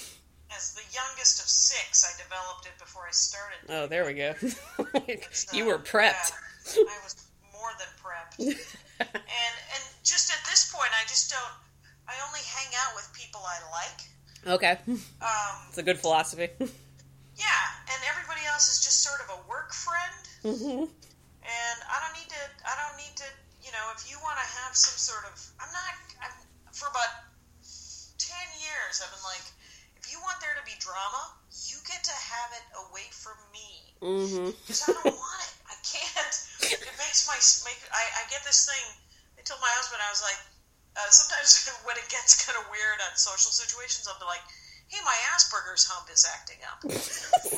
As the youngest of six, I developed it before I started. Oh, there we go. You uh, were prepped. yeah, I was more than prepped. and and just at this point, I just don't. I only hang out with people I like. Okay, Um, it's a good philosophy. Yeah, and everybody else is just sort of a work friend. hmm And I don't need to. I don't need to. You know, if you want to have some sort of, I'm not. I'm, for about ten years, I've been like, if you want there to be drama, you get to have it away from me because I don't want it. I can't. It makes my make. I, I get this thing. I told my husband I was like, uh, sometimes when it gets kind of weird on social situations, I'll be like, "Hey, my Asperger's hump is acting up. We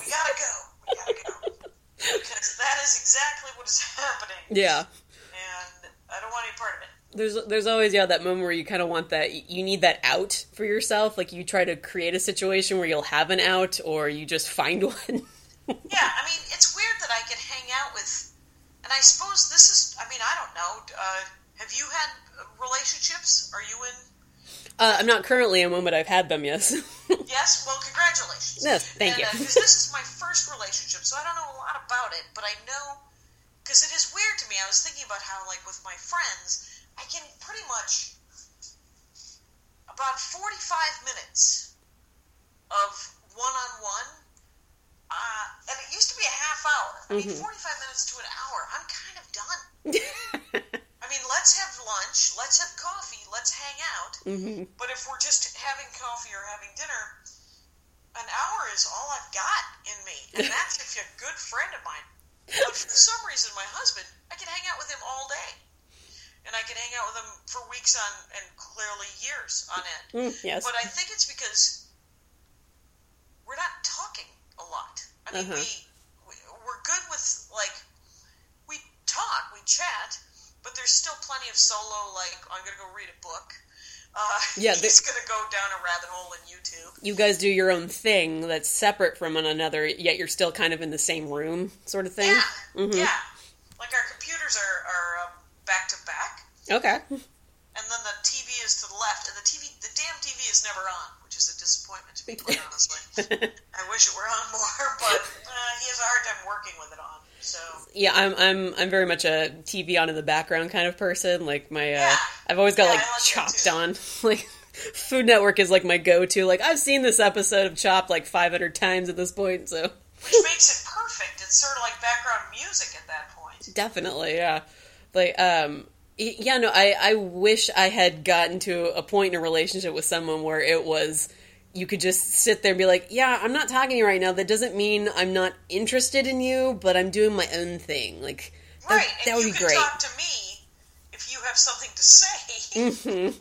gotta go. We gotta go." Because that is exactly what is happening, Yeah. and I don't want any part of it. There's there's always yeah that moment where you kind of want that you need that out for yourself like you try to create a situation where you'll have an out or you just find one. Yeah, I mean, it's weird that I could hang out with, and I suppose this is. I mean, I don't know. Uh, have you had relationships? Are you in? Uh, I'm not currently in one, but I've had them. Yes. Yes. Well, congratulations. Yes, thank and, you. Uh, 'cause this is my first relationship, so I don't know a lot about it, but I know because it is weird to me. I was thinking about how, like, with my friends, I can pretty much about forty-five minutes of one-on-one. Uh, and it used to be a half hour. I mean, Mhm. 45 minutes to an hour, I'm kind of done. I mean, let's have lunch, let's have coffee, let's hang out. hmm But if we're just having coffee or having dinner, an hour is all I've got in me. And that's if you're a good friend of mine. But for some reason, my husband, I can hang out with him all day. And I can hang out with him for weeks on, and clearly years on end. Mm, yes. But I think it's because we're not talking a lot. I mean, Uh-huh. we, we we're good with like we talk, we chat, but there's still plenty of solo. Like I'm gonna go read a book. Uh, Yeah, he's gonna go down a rabbit hole in YouTube. you guys do your own thing that's separate from one another, yet you're still kind of in the same room, sort of thing. Yeah, Mhm. yeah. Like our computers are are um, back to back, Okay. and then the TV is to the left, and the TV, the damn TV is never on, which is a disappointment to me, quite honestly. I wish it were on more, but uh, he has a hard time working with it on. So yeah, I'm I'm I'm very much a TV on in the background kind of person. Like my, uh, Yeah. I've always got Yeah, like I like that Chopped on. Like Food Network is like my go-to. Like I've seen this episode of Chopped like 500 times at this point. So which makes it perfect. It's sort of like background music at that point. Definitely, yeah. Like, um, yeah, no, I, I wish I had gotten to a point in a relationship with someone where it was you could just sit there and be like, yeah, I'm not talking to you right now. That doesn't mean I'm not interested in you, but I'm doing my own thing. Like, that, Right, that would be great. talk to me if you have something to say. Mhm.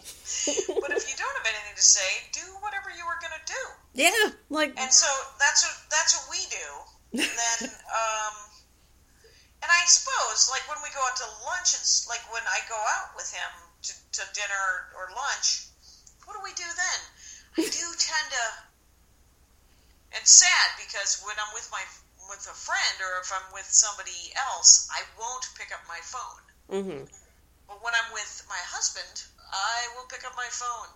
but if you don't have anything to say, do whatever you were going to do. Yeah, like, And so that's what that's what we do. And then, um, and I suppose like when we go out to lunch, and like when I go out with him to, to dinner or lunch, what do we do then? I do tend to, and sad because when I'm with my with a friend or if I'm with somebody else, I won't pick up my phone. hmm But when I'm with my husband, I will pick up my phone.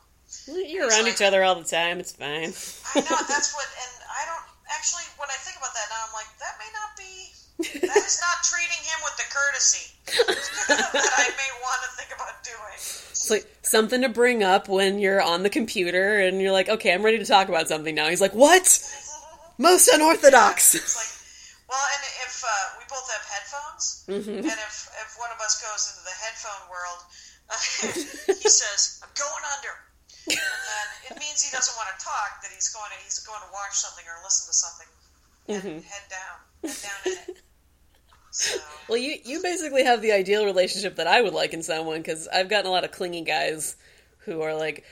you're around like- each other all the time. It's fine. I know that's what, and I don't actually. When I think about that now, I'm like, that may not be. That is not treating him with the courtesy that I may want to think about doing. It's like something to bring up when you're on the computer and you're like, okay, I'm ready to talk about something now. He's like, what? Most unorthodox. It's like, well, and if uh, we both have headphones, Mhm. and if if one of us goes into the headphone world, he says, "I'm going under," and then it means he doesn't want to talk. That he's going to he's going to watch something or listen to something. Head, Mhm. head down, head down in it. So. Well, you you basically have the ideal relationship that I would like in someone because I've gotten a lot of clingy guys who are like,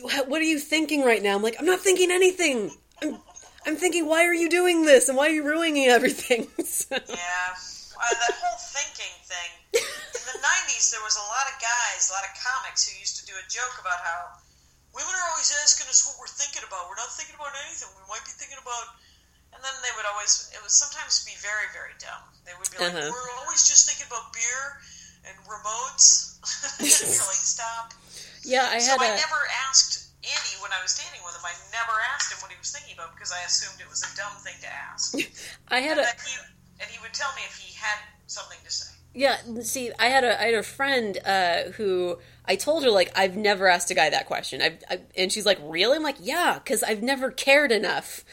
"What are you thinking right now?" I'm like, "I'm not thinking anything. I'm, I'm thinking, why are you doing this and why are you ruining everything?" So- Yeah, uh, that whole thinking thing. In the '90s, there was a lot of guys, a lot of comics who used to do a joke about how women are always asking us what we're thinking about. We're not thinking about anything. We might be thinking about. And then they would always, it would sometimes be very, very dumb. They would be like, Uh-huh. "We're always just thinking about beer and remotes." and you're like, "Stop." yeah, I had. So had I a never asked Andy when I was dating with him. I never asked him what he was thinking about because I assumed it was a dumb thing to ask. I had a And, that he, and he would tell me if he had something to say. Yeah, see, I had a I had a friend uh, who I told her like I've never asked a guy that question. I've, I, and she's like, "Really?" I'm like, "Yeah, because I've never cared enough."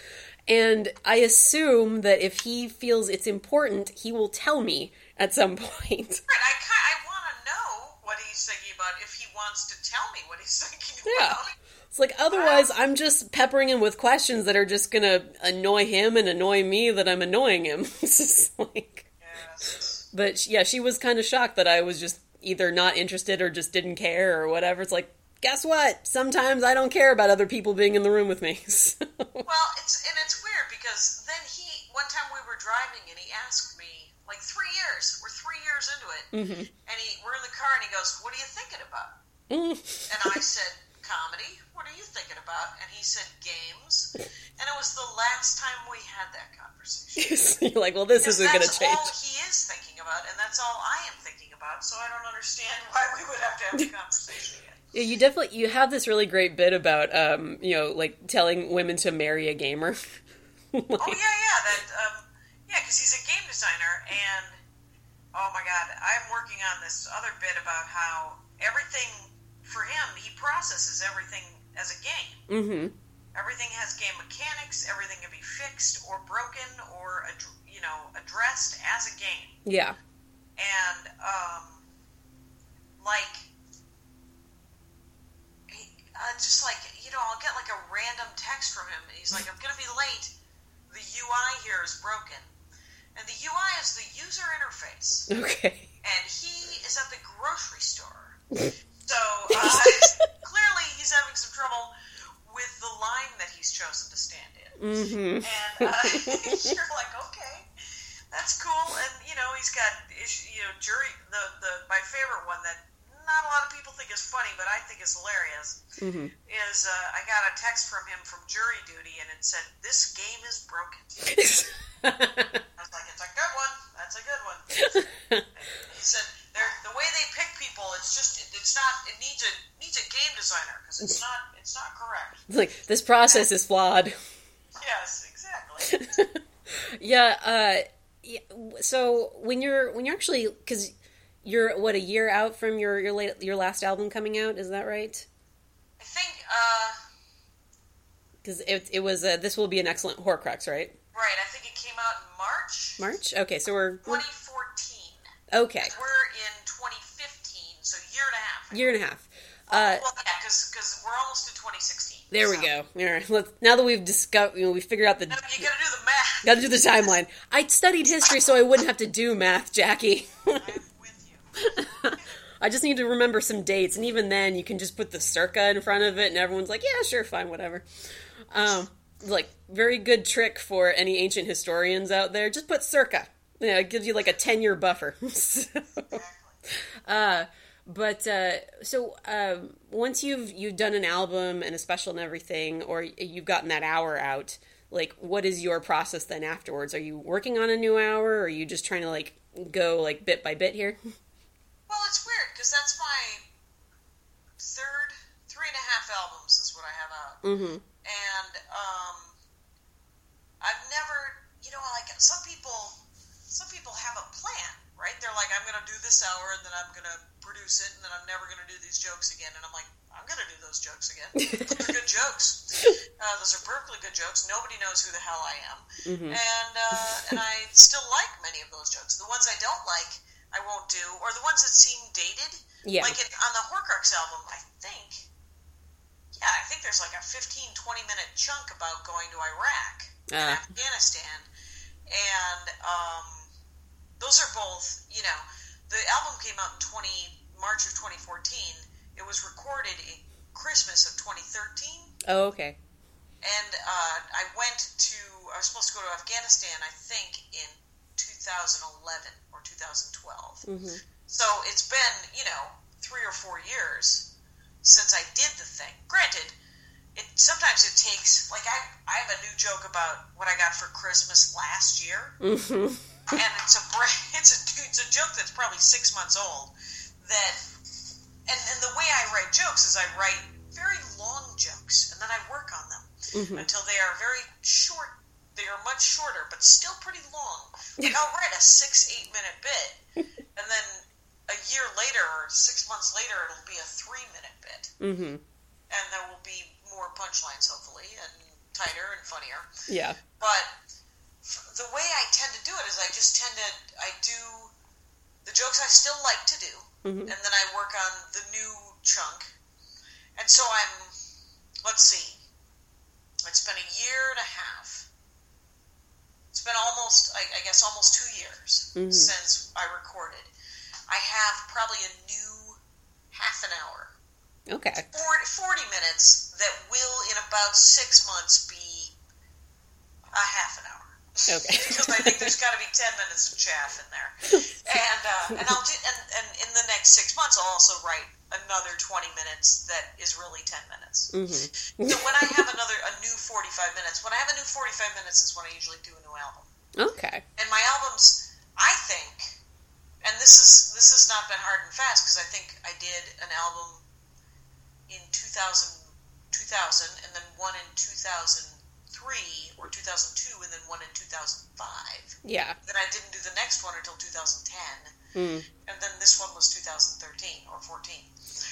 And I assume that if he feels it's important, he will tell me at some point. Right, I I want to know what he's thinking about if he wants to tell me what he's thinking about. Yeah. It's like otherwise, I'm just peppering him with questions that are just gonna annoy him and annoy me that I'm annoying him. it's just like, Yes. but yeah, she was kind of shocked that I was just either not interested or just didn't care or whatever. It's like, guess what? Sometimes I don't care about other people being in the room with me. So- Well, it's and it's weird because then he one time we were driving and he asked me like three years. We're three years into it, Mhm. and he we're in the car and he goes, "What are you thinking about?" Mm. And I said, "Comedy." What are you thinking about? And he said, "Games." And it was the last time we had that conversation. You're like, well, this isn't going to change. all he is thinking about, and that's all I am thinking about. So I don't understand why we would have to have a conversation again. Yeah, you definitely you have this really great bit about um, you know, like telling women to marry a gamer. Like- Oh yeah, yeah, that um, yeah, because he's a game designer, and oh my god, I'm working on this other bit about how everything for him, he processes everything as a game. Mm-hmm. Everything has game mechanics. Everything can be fixed or broken or you know addressed as a game. Yeah. and um, like he, uh, just like you know, I'll get like a random text from him. and He's like, "I'm gonna be late. The UI here is broken." And the UI is the user interface, Okay. and he is at the grocery store. So uh, clearly, he's having some trouble with the line that he's chosen to stand in. Mm-hmm. And uh, you're like, okay, that's cool. And you know, he's got you know, jury. The the my favorite one that not a lot of people think is funny, but I think is hilarious. Mm-hmm. Is uh, I got a text from him from jury duty, and it said, "This game is broken." I was like, "It's a good one. That's a good one." He said, the way they pick people. It's just it, it's not. It needs a needs a game designer because it's not it's not correct." like this process is flawed. Yes, exactly. Yeah. Uh, yeah, so when you're when you're actually because you're what a year out from your your late, your last album coming out, is that right? I think. uh Because it, it was uh, this will be an excellent Horcrux, right? Right, I think it came out in March March. Okay, so we're, we're 2014. okay. We're in 2015, so year and a half. Year and a half. Uh, well, yeah, because we're almost in 2016. there we go. All right. Let's, now that we've discovered, you know, we figured out the No, you gotta do the math. got to do the timeline. I studied history so I wouldn't have to do math, Jackie. I just need to remember some dates, and even then, you can just put the circa in front of it, and everyone's like, "Yeah, sure, fine, whatever." Um, like very good trick for any ancient historians out there. Just put circa. Yeah, it gives you like a ten year buffer. So- uh, but uh, so um, once you've you've done an album and a special and everything, or you've gotten that hour out, like what is your process then afterwards? Are you working on a new hour, or are you just trying to like go like bit by bit here? Well, it's weird because that's my third, three and a half albums is what I have out, Mm-hmm. and um, I've never, you know, like some people, some people have a plan, right? They're like, I'm gonna do this hour, and then I'm gonna produce it, and then I'm never gonna do these jokes again, and I'm like, I'm gonna do those jokes again. those are good jokes. Uh, those are perfectly good jokes. Nobody knows who the hell I am, Mm-hmm. and uh, and I still like many of those jokes. The ones I don't like, I won't do, or the ones that seem dated. Yeah. Like on the Horcrux album, I think. Yeah, I think there's like a 15, 20 minute chunk about going to Iraq and Ah. Afghanistan, and um, those are both. You know, the album came out in 20 March of 2014. It was recorded in Christmas of 2013 Oh, okay. and uh, I went to. I was supposed to go to Afghanistan, I think, in 2011 or 2012. Mm-hmm. So it's been, you know, three or four years since I did the thing. Granted, it sometimes it takes. Like I, I have a new joke about what I got for Christmas last year, Mm-hmm. and it's a it's a it's a joke that's probably six months old. That and and the way I write jokes is I write very long jokes, and then I work on them Mm-hmm. until they are very short. They are much shorter, but still pretty long. Like I'll write a six eight minute bit, and then a year later or six months later, it'll be a three minute bit, Mm-hmm. and there will be more punchlines hopefully and tighter and funnier. Yeah. But f- the way I tend to do it is I just tend to I do the jokes I still like to do, Mhm. and then I work on the new chunk. And so I'm let's see. It's been a year and a half. It's been almost I, I guess almost two years Mhm. since I recorded. I have probably a new half an hour Okay. 40, 40 minutes that will in about six months be a half an hour Okay. because I think there's got to be ten minutes of chaff in there, and uh, and I'll do and, and in the next six months I'll also write another twenty minutes that is really ten minutes. Mm-hmm. So when I have another a new forty five minutes, when I have a new forty five minutes is when I usually do a new album. Okay. And my albums, I think, and this is this has not been hard and fast because I think I did an album in 2000, 2000 and then one in 2003 or 2002 and then one in 2005. Yeah. Then I didn't do the next one until 2010, Mm. and then this one was 2013 or 14.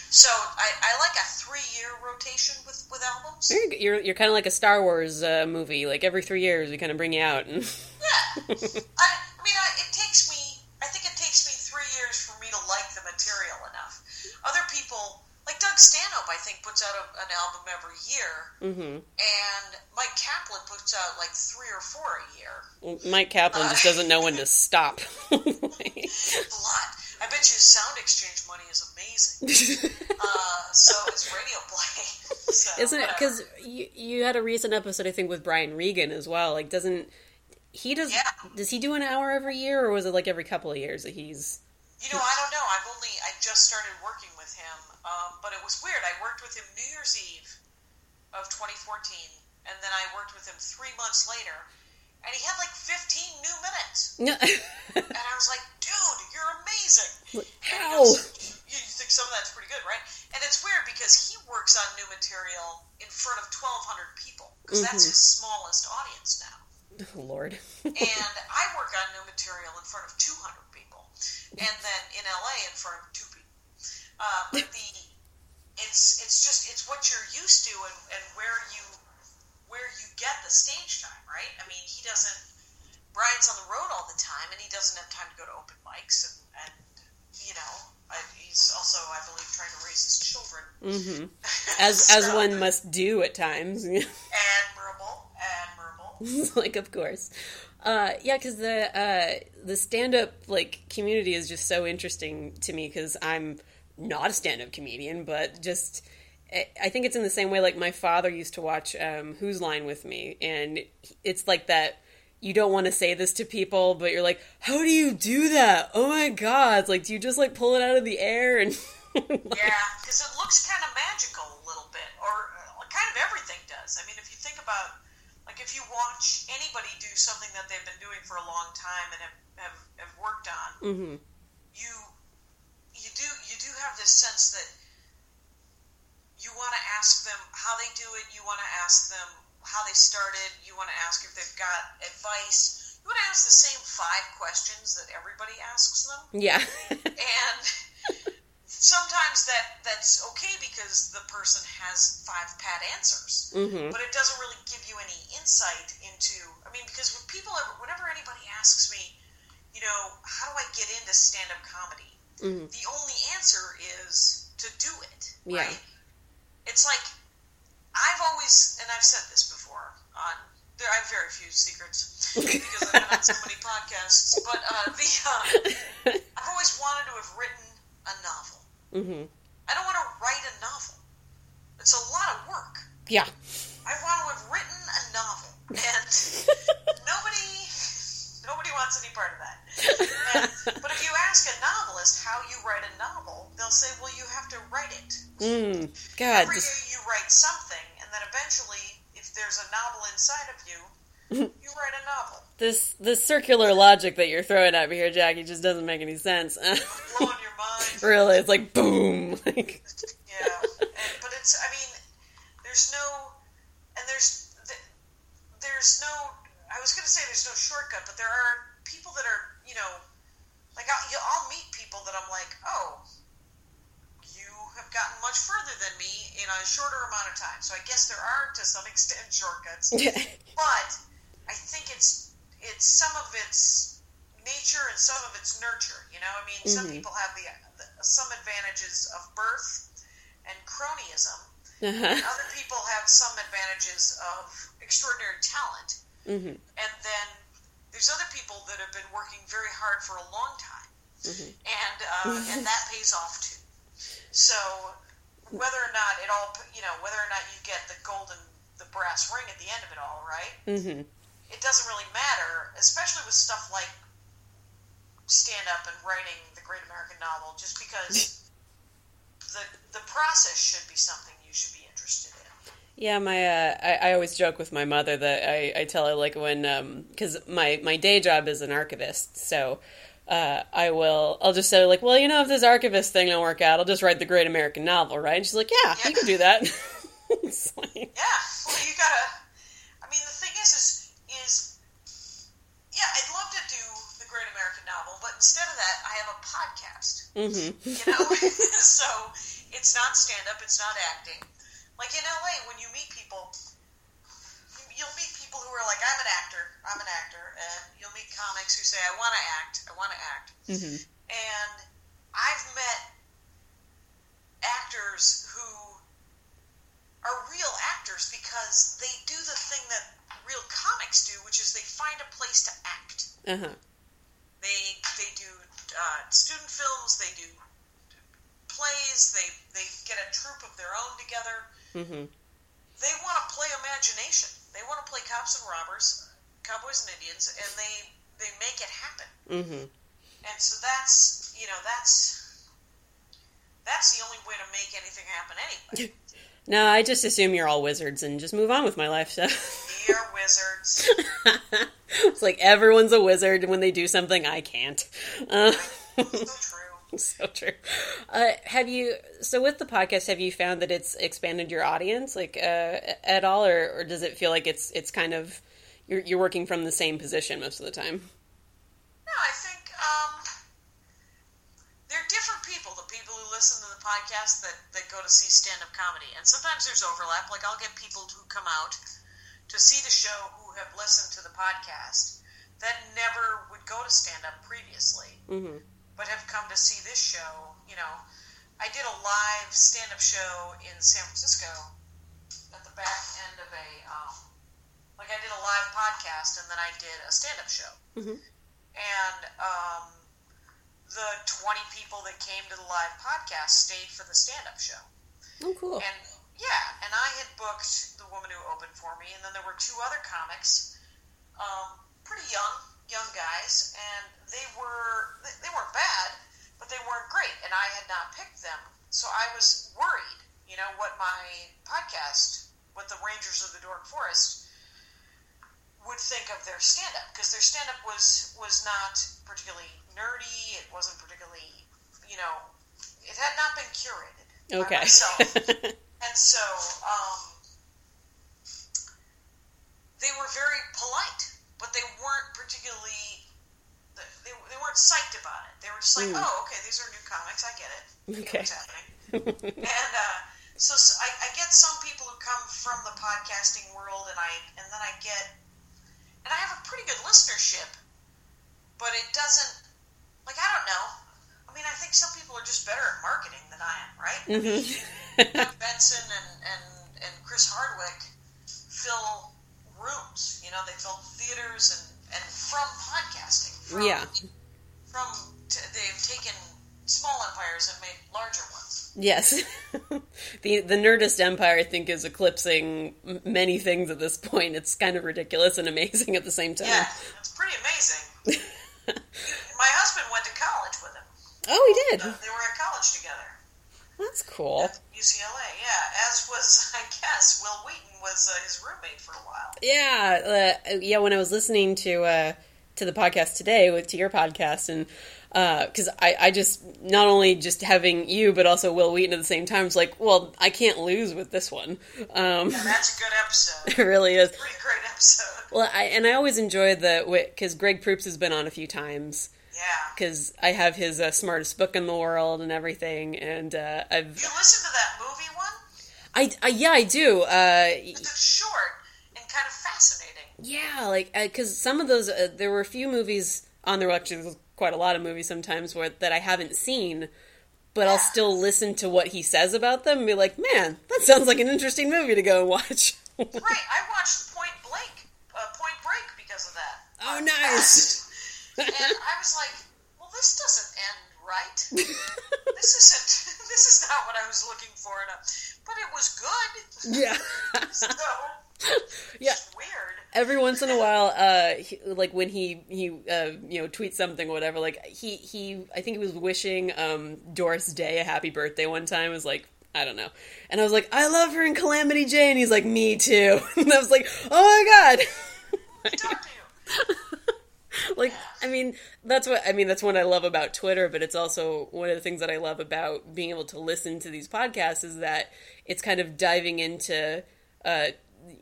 So I, I like a three-year rotation with with albums. You're you're, you're kind of like a Star Wars uh, movie. Like every three years, we kind of bring you out. And Yeah. I, I mean, I, it takes me. I think it takes me three years for me to like the material enough. Other people, like Doug Stanhope, I think puts out a, an album every year, hmm and Myq Kaplan puts out like three or four a year. Myq Kaplan just doesn't know when to stop. A lot. I bet you SoundExchange money is amazing. Uh, so it's radio play. So, Isn't it? Because you you had a recent episode, I think, with Brian Regan as well. Like, doesn't he does Yeah. does he do an hour every year, or was it like every couple of years that he's? You know, I don't know. I've only I just started working with him, um, but it was weird. I worked with him New Year's Eve of 2014, and then I worked with him three months later, and he had like 15 new minutes, and I was like, "Dude, you're amazing!" How? You you think some of that's pretty good, right? And it's weird because he works on new material in front of 1,200 people because that's Mhm. his smallest audience now Oh, Lord. and I work on new material in front of 200 people, and then in LA in front of two people. Uh, but the it's it's just it's what you're used to and, and where you where you get the stage time, right? I mean, he doesn't. Brian's on the road all the time, and he doesn't have time to go to open mics, and, and you know, I, he's also, I believe, trying to raise his children, hmm As So- as one must do at times. admirable, admirable. like of course uh yeah because the uh the stand-up like community is just so interesting to me because i'm not a stand-up comedian but just I- think it's in the same way like my father used to watch um, Whose Line with me, and it's like that. You don't want to say this to people, but you're like, "How do you do that? Oh my god!" Like, do you just like pull it out of the air and? Yeah, because it looks kind of magical a little bit, or uh, kind of everything does. I mean, if you think about, like, if you watch anybody do something that they've been doing for a long time and have have, have worked on, hmm you you do you do have this sense that you want to ask them how they do it. You want to ask them how they started. You want to ask if they've got advice. You want to ask the same five questions that everybody asks them Yeah. and sometimes that that's okay because the person has five pat answers. Hmm but it doesn't really give you any insight into i mean because when people ever, whenever anybody asks me you know how do i get into stand-up comedy? Hmm the only answer is to do it Yeah. right? It's like i've always and i've said this before on there i have very few secrets because i've been on so many podcasts but uh, the uh, I've always wanted to have written a novel. Hmm I don't want to write a novel. It's a lot of work. Yeah. I want to have written a novel, and nobody, nobody wants any part of that. And, but if you ask a novelist how you write a novel, they'll say, "Well, you have to write it. Mm. God. Every you write something, and then eventually, if there's a novel inside of you, you write a novel." this this circular logic that you're throwing at me here, Jackie, just doesn't make any sense. Mind. really, it's like boom. Like, Yeah, and, but it's. I mean, there's no, and there's there's no. I was going to say there's no shortcut, but there are people that are, you know, like I'll, I'll meet people that I'm like, oh, you have gotten much further than me in a shorter amount of time. So I guess there are, to some extent, shortcuts. but I think it's it's some of its nature and some of its nurture. You know, I mean, some Mhm. people have the, the some advantages of birth and cronyism. uh-huh. Other people have some advantages of extraordinary talent, hmm and then there's other people that have been working very hard for a long time, Mhm. and uh, and that pays off too. So whether or not it all, you know, whether or not you get the golden, the brass ring at the end of it all, right? hmm it doesn't really matter, especially with stuff like stand up and writing the great American novel, just because the the process should be something you should be interested in. Yeah, my uh, I, I always joke with my mother that I, I tell her like when because my my day job is an archivist, so uh, I will I'll just say like, well, you know, if this archivist thing don't work out, I'll just write the great American novel, right? And she's like, yeah, you can do that. like, Yeah, well, you gotta. I mean, the thing is is yeah, I'd love to do the great American novel, but instead of that, I have a podcast. hmm you know? So it's not stand up it's not acting. Like in la when you meet people you- you'll meet people who are like i'm an actor i'm an actor and you'll meet comics who say i want to act i want to act. Hmm and i've met actors who are real actors because they do the thing that real comics do which is they find a place to act. Uh-huh. They they do uh, student films. They do plays. They they get a troupe of their own together. hmm They want to play imagination. They want to play cops and robbers, cowboys and Indians, and they they make it happen. hmm And so that's you know that's that's the only way to make anything happen anyway. No, I just assume you're all wizards and just move on with my life. So we are wizards. it's like everyone's a wizard, when they do something, I can't. Uh, So true. so true. Uh, have you? So with the podcast, have you found that it's expanded your audience, like uh, at all, or, or does it feel like it's it's kind of you're you're working from the same position most of the time? No, I think um, they're different people. The people who listen to the podcast that, that go to see stand up comedy, and sometimes there's overlap. Like I'll get people who come out to see the show who have listened to the podcast that never would go to stand up previously, Mm-hmm. but have come to see this show. You know, I did a live stand up show in San Francisco at the back end of a, um, like I did a live podcast and then I did a stand up show. Mhm. And um, the 20 people that came to the live podcast stayed for the stand up show. Oh, cool. And yeah, and I had booked the woman who opened for me, and then there were two other comics, um, pretty young, young guys, and they were they, weren't bad, but they weren't great, and I had not picked them, so I was worried, you know, what my podcast, what the Rangers of the Dork Forest would think of their stand up because their stand up was was not particularly nerdy. It wasn't particularly, you know, it had not been curated Okay. And so um, they were very polite, but they weren't particularly. They, they weren't psyched about it. They were just like, Mm. "Oh, okay, these are new comics. I get it. I Okay. what's happening." and uh, so, I get some people who come from the podcasting world, and I and then I get, and I have a pretty good listenership, but it doesn't. Like I don't know. I mean, I think some people are just better at marketing than I am, right? I Mhm. Doug Benson and, and, and Chris Hardwick fill rooms. You know, they fill theaters and, and from podcasting. From, yeah. From t- they've taken small empires and made larger ones. Yes. the the Nerdist empire, I think, is eclipsing many things at this point. It's kind of ridiculous and amazing at the same time. Yeah, it's pretty amazing. My husband went to college with him. Oh, he did. Uh, they were at college together. That's cool. At UCLA, yeah. As was, I guess, Wil Wheaton was uh, his roommate for a while. Yeah, uh, yeah. When I was listening to uh, to the podcast today, with to your podcast, and because I, I just not only just having you, but also Wil Wheaton at the same time, was like, well, I can't lose with this one. Um, And that's a good episode. it really is. Pretty great episode. Well, I, and I always enjoy the because Greg Proops has been on a few times. Yeah. because I have his uh, smartest book in the world and everything, and uh, I've You listen to that movie one? I, I yeah I do uh, It's short and kind of fascinating. yeah like because some of those uh, there were a few movies on there actually there's quite a lot of movies sometimes where that I haven't seen, but I'll still listen to what he says about them and be like, man, that sounds like an interesting movie to go and watch. Right. I watched Point Blank, uh, Point Break because of that. Oh, nice. And I was like, well, this doesn't end right. this isn't. This is not what I was looking for. In a, but it was good. yeah. So Yeah. it's weird. every once in a while uh he, like when he he uh you know tweets something or whatever like he he i think he was wishing um doris day a happy birthday one time It was like i don't know and i was like i love her in calamity jane he's like me too and i was like oh my god Talk to you. like i mean that's what i mean that's what i love about twitter but it's also one of the things that i love about being able to listen to these podcasts is that it's kind of diving into uh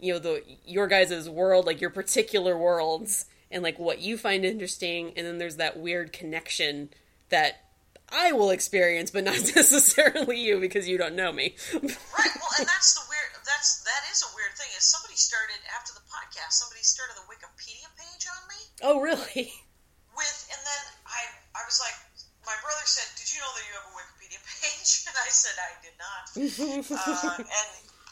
you know the your guys' world like your particular worlds and like what you find interesting and then there's that weird connection that i will experience but not necessarily you because you don't know me Right. Well, and that's the weird. That's that is a weird thing. Is somebody started after the podcast? Somebody started the Wikipedia page on me oh really with, and then I I was like, my brother said, "Did you know that you have a Wikipedia page?" And I said, "I did not." uh, and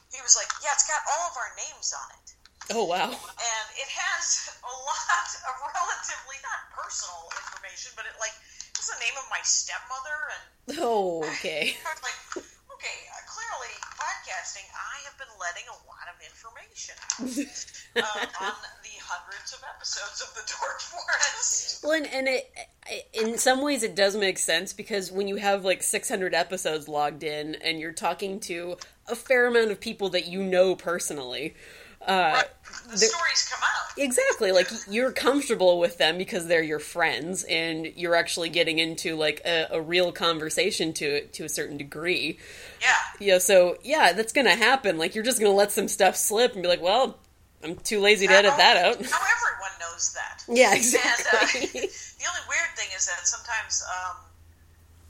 he was like, "Yeah, it's got all of our names on it." oh wow and it has a lot of relatively not personal information, but it like it's the name of my stepmother, and oh okay like, okay, uh, clearly podcasting, I have been letting a lot of information out uh, on the hundreds of episodes of the Dork Forest. Well, and, and it, it- in some ways, it does make sense because when you have like 600 episodes logged in and you're talking to a fair amount of people that you know personally, uh, The stories come out. exactly, like you're comfortable with them because they're your friends and you're actually getting into like a, a real conversation to it to a certain degree. Yeah. Yeah, so yeah, that's gonna happen. Like you're just gonna let some stuff slip and be like, well, I'm too lazy to edit that out. Now everyone knows that. Yeah, And uh, exactly. the only weird thing is that sometimes um,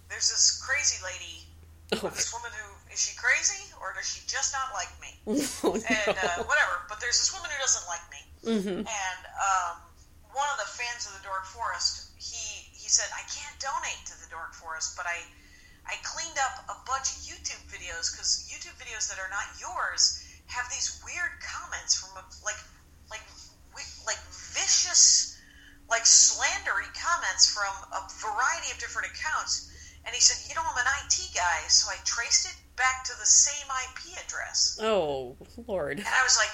there's this crazy lady this woman who is she crazy or does she just not like me? Oh, no. and uh, whatever. But there's this woman who doesn't like me, Mm-hmm. and um, one of the fans of the Dork Forest, he he said, I can't donate to the Dork Forest, but I I cleaned up a bunch of YouTube videos because YouTube videos that are not yours have these weird comments from a, like like wi- like vicious like slandery comments from a variety of different accounts. And he said, you know, I'm an IT guy, so I traced it back to the same IP address. Oh, Lord. And I was like,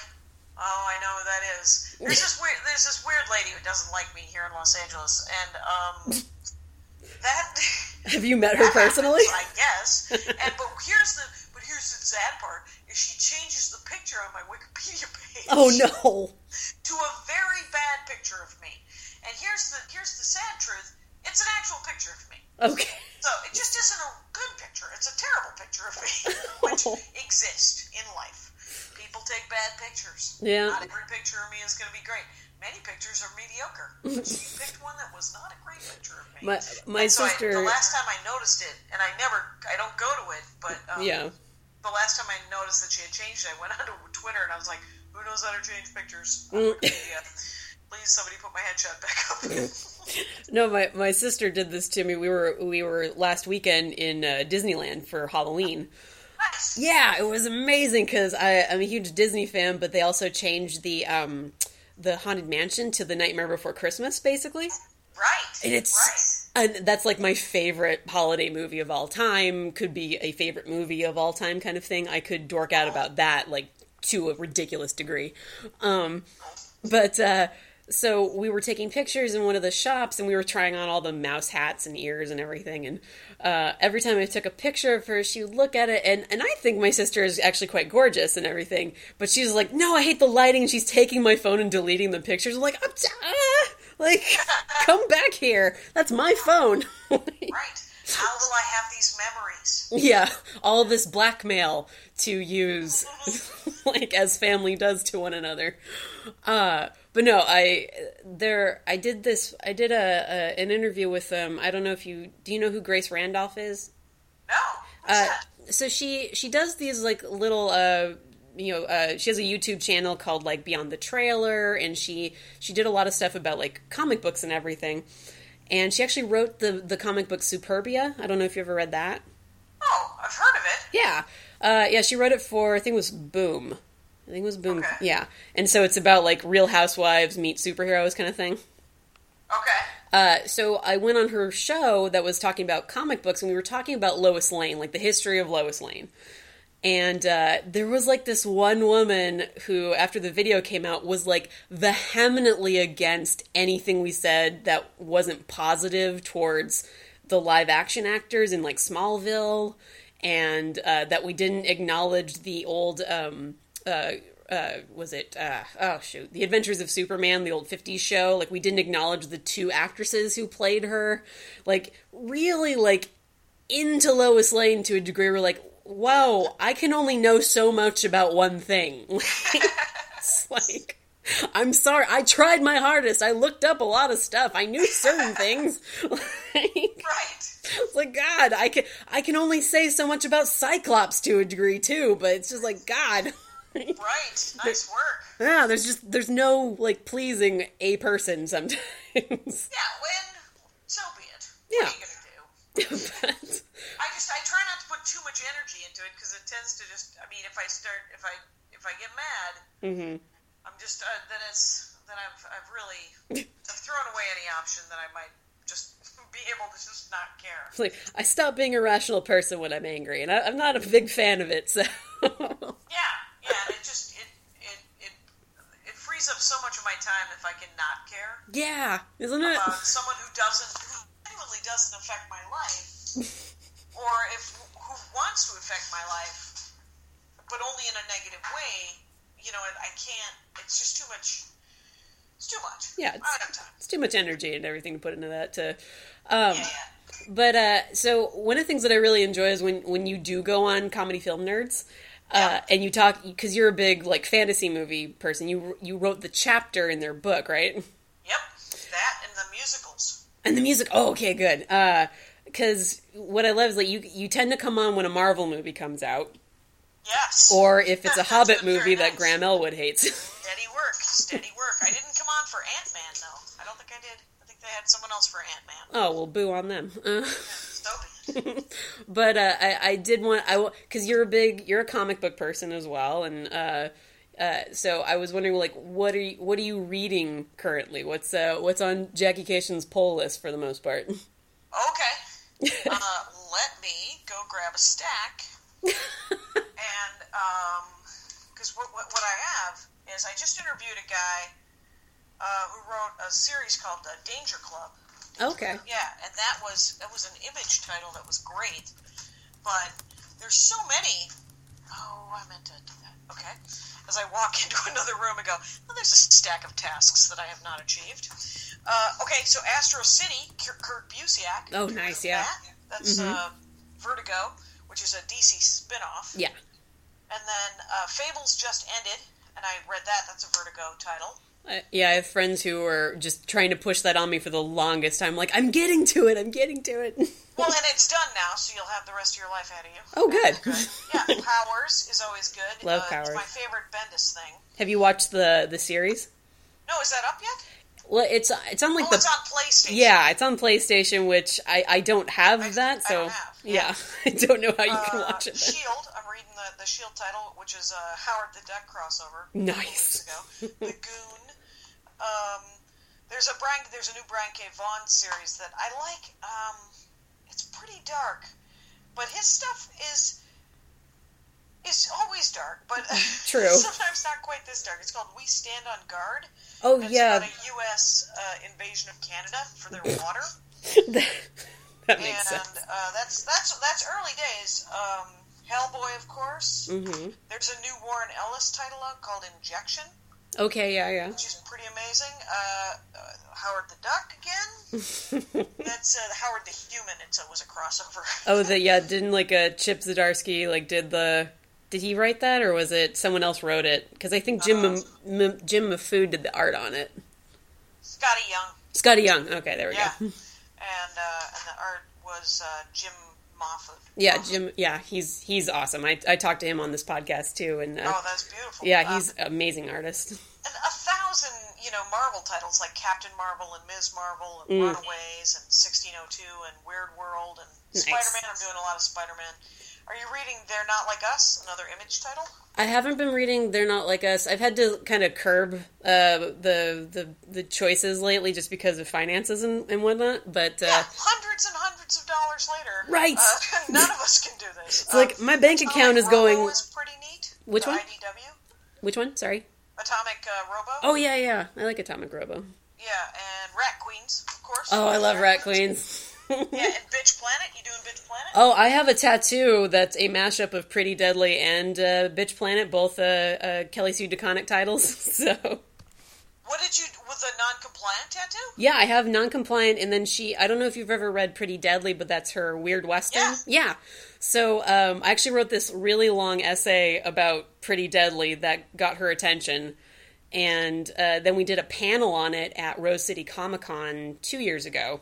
"Oh, I know who that is." There's this weird, there's this weird lady who doesn't like me here in Los Angeles, and um, that Have you met her personally? happens, I guess. And but here's the but here's the sad part: is she changes the picture on my Wikipedia page Oh, no. to a very bad picture of me. And here's the here's the sad truth: it's an actual picture of me. Okay. So it just isn't a good picture. It's a terrible picture of me, which exists in life. People take bad pictures. Yeah. Not every picture of me is going to be great. Many pictures are mediocre. But you picked one that was not a great picture of me. My, my so I, sister. the last time I noticed it, and I never, I don't go to it, but um, yeah. the last time I noticed that she had changed it, I went onto Twitter and I was like, "Who knows how to change pictures?" On Wikipedia? Please, somebody put my headshot back up. No, my, my sister did this to me. We were we were last weekend in uh, Disneyland for Halloween. nice. Yeah, it was amazing because I'm a huge Disney fan, but they also changed the um the haunted mansion to the Nightmare Before Christmas, basically. Right. And it's right. and that's like my favorite holiday movie of all time. Could be a favorite movie of all time kind of thing. I could dork out about that like to a ridiculous degree. Um, but uh, so we were taking pictures in one of the shops, and we were trying on all the mouse hats and ears and everything. And uh, every time I took a picture of her, she would look at it, and and I think my sister is actually quite gorgeous and everything. But she's like, "No, I hate the lighting." And she's taking my phone and deleting the pictures. I'm like, I'm t- ah, like, come back here. That's my phone. Right. How will I have these memories? Yeah, all this blackmail to use, like as family does to one another. Uh, but no, I there I did this. I did a, a an interview with them. I don't know if you do you know who Grace Randolph is? No. Uh, so she she does these like little uh you know uh, she has a youtube channel called like beyond the trailer and she she did a lot of stuff about like comic books and everything and she actually wrote the the comic book Supurbia i don't know if you ever read that Oh, I've heard of it. yeah uh yeah she wrote it for i think it was boom i think it was boom Okay. yeah and so it's about like real housewives meet superheroes kind of thing Okay. uh, so I went on her show that was talking about comic books, and we were talking about Lois Lane, like the history of Lois Lane. And uh, there was like this one woman who, after the video came out, was like vehemently against anything we said that wasn't positive towards the live action actors in like Smallville, and uh, that we didn't acknowledge the old. Um, uh, uh, was it uh, oh shoot the adventures of superman the old 50s show like we didn't acknowledge the two actresses who played her. Like really like into lois lane to a degree we're like whoa i can only know so much about one thing. It's like i'm sorry i tried my hardest. I looked up a lot of stuff. I knew certain things. Like, Right. it's like God, I can I can only say so much about Cyclops to a degree too, but it's just like God. Right. Nice work. yeah, there's just there's no like pleasing a person sometimes. Yeah. When so be it. Yeah. What are you gonna do? But- I just I try not to put too much energy into it because it tends to just. I mean, if I start, if I if I get mad, Mhm. I'm just uh, then it's then I've I've really I've thrown away any option that I might just be able to just not care. It's like I stop being a rational person when I'm angry, and I, I'm not a big fan of it. So Yeah, yeah. And it just it it it it frees up so much of my time if I can not care yeah, isn't it? about someone who doesn't who genuinely doesn't affect my life, or if who wants to affect my life, but only in a negative way. You know, I can't. It's just too much. It's too much. Yeah, I don't have time. It's too much energy and everything to put into that. To, um, Yeah, yeah. But uh, so one of the things that I really enjoy is when when you do go on comedy film nerds. Uh, and you talk because you're a big like fantasy movie person. You you wrote the chapter in their book, right? Yep, that and the musicals. And the music. Oh, okay, good. because what I love is like you you tend to come on when a Marvel movie comes out, Yes. or if it's a Hobbit movie that. Graham Elwood hates. Steady work, steady work. I didn't come on for Ant Man though. I don't think I did. I think they had someone else for Ant Man. oh well, boo on them. Uh, be but uh, I, I did want I because you're a big you're a comic book person as well, and uh, uh, so I was wondering like what are you, what are you reading currently? What's uh, what's on Jackie Kashian's poll list for the most part? Okay. Uh, let me go grab a stack. and, because what, what, what I have is I just interviewed a guy uh, who wrote a series called uh, Danger Club. Okay. Yeah, and that was that was an image title that was great, but there's so many. Oh, I meant to do that. Okay. As I walk into another room and go, well, there's a stack of tasks that I have not achieved. Uh, okay, so Astro City, Kurt Busiek. Oh, nice, yeah. That, that's Mhm. uh, Vertigo, which is a DC spin-off. Yeah. And then uh, Fables just ended, and I read that. That's a Vertigo title. Uh, yeah, I have friends who are just trying to push that on me for the longest time. Like, I'm getting to it. I'm getting to it. Well, and it's done now, so you'll have the rest of your life ahead of you. Oh, good. Good. Yeah, Powers is always good. Love uh, Powers. It's my favorite Bendis thing. have you watched the the series? No, is that up yet? Well, it's it's on like oh, the it's on PlayStation. yeah, it's on PlayStation, which I I don't have I- that, I so don't have, yeah. yeah. I don't know how you can Uh, watch it. Then. Shield. I'm reading the, the Shield title, which is uh, Howard the Duck crossover. Nice. ago. The Goon. Um, there's a Brian. There's a new Brian K. Vaughan series that I like. Um, it's pretty dark, but his stuff is is always dark, but True. sometimes not quite this dark. It's called We Stand on Guard. Oh yeah, about a U.S. Uh, invasion of Canada for their water, that, makes and sense. uh, that's that's that's early days. Um, Hellboy, of course. hmm There's a new Warren Ellis title out called Injection, Okay, yeah, yeah. which is pretty amazing. Uh, uh, Howard the Duck again. That's uh, Howard the Human. It's, it was a crossover. oh, the yeah, didn't like uh, Chip Zdarsky like did the did he write that or was it someone else wrote it? Because I think Jim Uh, M- M- Jim Mahfood did the art on it. Skottie Young. Skottie Young. Okay, there we Yeah. go. And uh, and the art was uh, Jim Mahfood. Yeah, Mahfood. Jim. Yeah, he's he's awesome. I I talked to him on this podcast too, and uh, Oh, that's beautiful. yeah, Uh, he's an amazing artist. and a thousand, you know, Marvel titles like Captain Marvel and Ms. Marvel and Mm. Runaways and 1602 and Weird World and Nice. Spider-Man. I'm doing a lot of Spider-Man. Are you reading They're Not Like Us, another image title? I haven't been reading They're Not Like Us. I've had to kind of curb uh, the the the choices lately just because of finances and, and whatnot. But uh, yeah, hundreds and hundreds of dollars later. Right. Uh, none of us can do this. It's like, my bank account is going- Robo is pretty neat. Which The one? IDW. which one? Sorry. Atomic uh, Robo. Oh yeah, yeah. I like Atomic Robo. Yeah, and Rat Queens, of course. Oh, I love Rat Queens. Yeah, and Bitch Planet. You doing Bitch Planet? Oh, I have a tattoo that's a mashup of Pretty Deadly and uh, Bitch Planet, both uh, uh, Kelly Sue DeConnick titles. So What did you with the non-compliant tattoo? yeah, I have non-compliant, and then she. I don't know if you've ever read Pretty Deadly, but that's her weird western. Yeah. So um, I actually wrote this really long essay about Pretty Deadly that got her attention, and uh, then we did a panel on it at Rose City Comic Con two years ago.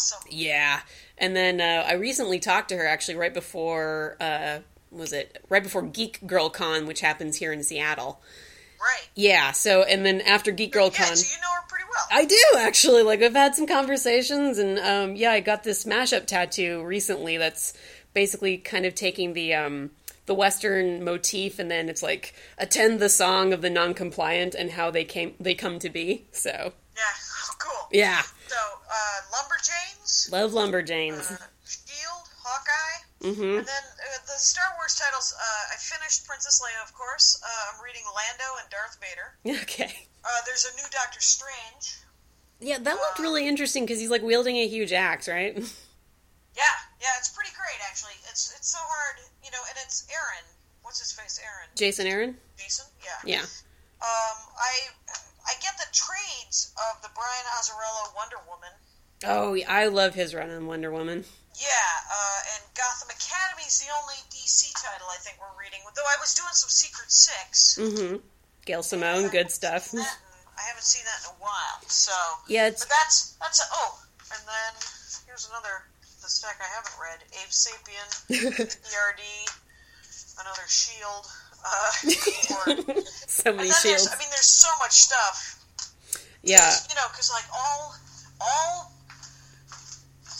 Awesome. Yeah, and then uh, I recently talked to her actually right before uh, was it right before Geek Girl Con, which happens here in Seattle. Right. Yeah, so and then after Geek Girl Yeah, Con, so you know her pretty well. I do actually. Like I've had some conversations, and um, yeah, I got this mashup tattoo recently. That's basically kind of taking the um, the Western motif, and then it's like attend the song of the non-compliant and how they came they come to be. So yeah. Oh, cool. yeah, So, uh, Lumberjanes, love Lumberjanes. uh, Shield, Hawkeye, hmm and then uh, the Star Wars titles. Uh, I finished Princess Leia, of course. Uh, I'm reading Lando and Darth Vader. Okay. Uh, there's a new Doctor Strange. Yeah, that looked really interesting because he's like wielding a huge axe, right? Yeah, yeah, it's pretty great actually. It's it's so hard, you know, and it's Aaron. What's his face? Aaron. Jason Aaron? Jason. Yeah. Yeah. Um, I I get the trades of the Brian Azzarello Wonder Woman. Oh, I love his run on Wonder Woman. Yeah, uh, and Gotham Academy is the only DC title I think we're reading. Though I was doing some Secret Six. Mm-hmm. Gail Simone, good stuff. That I haven't seen that in a while. So Yeah, it's But that's that's a, oh, and then here's another the stack I haven't read: Abe Sapien, BPRD, another Shield. Uh, so many shields. I mean, there's so much stuff. Yeah. You know, because like all, all,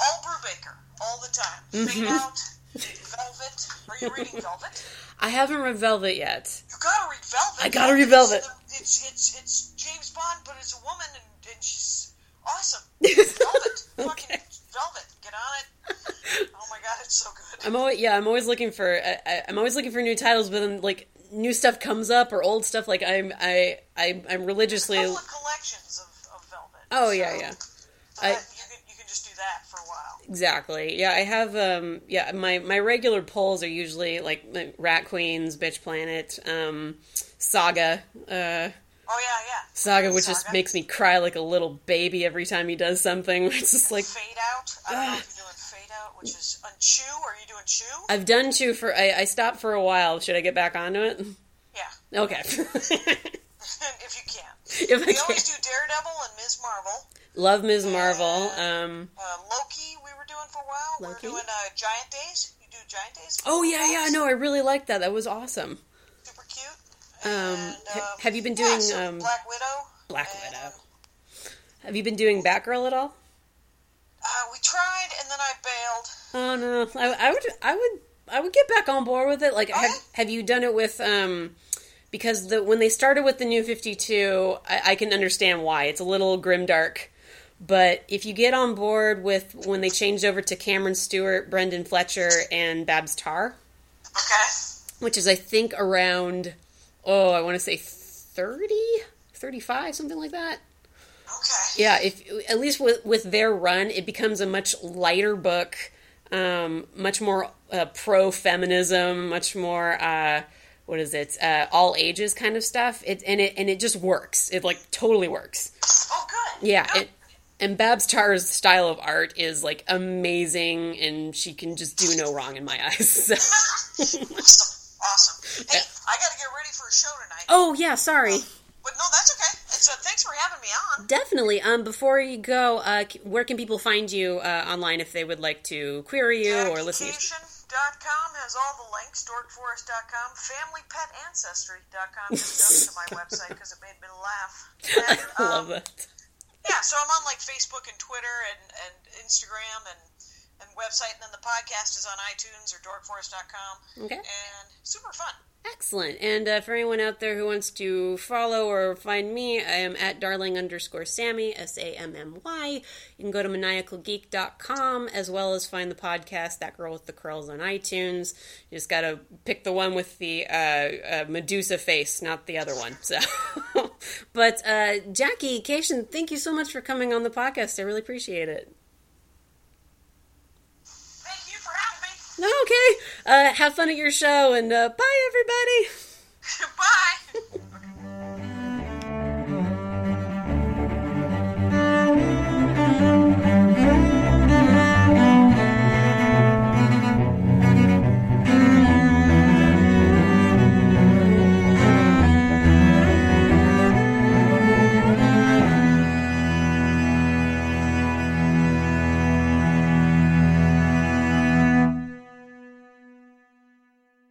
all Brubaker, all the time. Mm-hmm. Fade out, Velvet. Are you reading Velvet? I haven't read Velvet yet. You gotta read Velvet. I gotta read Velvet. the- It's it's it's James Bond, but it's a woman, and, and she's awesome. Velvet, fucking Velvet. Get on it. Oh my god, it's so good. I'm always yeah. I'm always looking for I, I- I'm always looking for new titles, but then like new stuff comes up or old stuff. Like I'm I, I I'm religiously. There's a couple of collections of, of Velvet. Oh yeah, so, yeah. so I- that you can you can just do that for a while. Exactly. Yeah, I have. Um, yeah, my my regular polls are usually like, like Rat Queens, Bitch Planet, um, Saga. Uh, Oh yeah, yeah. Saga, which just makes me cry like a little baby every time he does something. It's just like Fade out. I don't know if you're doing Fade out, which is on Chew. Are you doing Chew? I've done chew for. I, I stopped for a while. Should I get back onto it? Yeah, Okay. if you can. if I We can. always do Daredevil and Ms. Marvel. Love Ms. Marvel. Um, Uh, Loki, we were doing for a while. Loki? We were doing uh, Giant Days. You do Giant Days? oh yeah, yeah. No, I really liked that. That was awesome. Um, And, um, have you been yeah, doing, so um, Black Widow? Black and, Widow. Have you been doing Batgirl at all? Uh, we tried, and then I bailed. Oh no, I, I would, I would, I would get back on board with it. Like, have have you done it with? um Because the when they started with the New Fifty Two, I, I can understand why it's a little grimdark. But if you get on board with when they changed over to Cameron Stewart, Brendan Fletcher, and Babs Tarr, Okay. which is I think around, oh, I want to say 30, 35, something like that. Okay. Yeah, if at least with with their run, it becomes a much lighter book, um, much more uh, pro feminism, much more uh, what is it, uh, all ages kind of stuff. It and it and it just works. It like totally works. Oh, good. Yeah, Good. it, and Babs Tarr's style of art is like amazing, and she can just do no wrong in my eyes. So. awesome. Awesome. Hey, I got to get ready for a show tonight. oh yeah, sorry. But no, that's okay. It's, uh, thanks for having me on. Definitely. Um, before you go, uh, where can people find you uh, online if they would like to query you or listen to you? JackieKashian.com has all the links. Dorkforest.com. FamilyPetAncestry.com. Just goes to my website because it made me laugh. And, I love um, that. Yeah, so I'm on like Facebook and Twitter and, and Instagram and website, and then the podcast is on iTunes or dorkforest.com. Okay. And super fun. Excellent. And uh, for anyone out there who wants to follow or find me, I am at darling underscore Sammy, S A M M Y. You can go to maniacalgeek.com as well as find the podcast, That Girl with the Curls, on iTunes. You just got to pick the one with the uh, uh, Medusa face, not the other one. So, But uh, Jackie Kashian, thank you so much for coming on the podcast. I really appreciate it. okay. Uh, have fun at your show and uh, bye, everybody. Bye.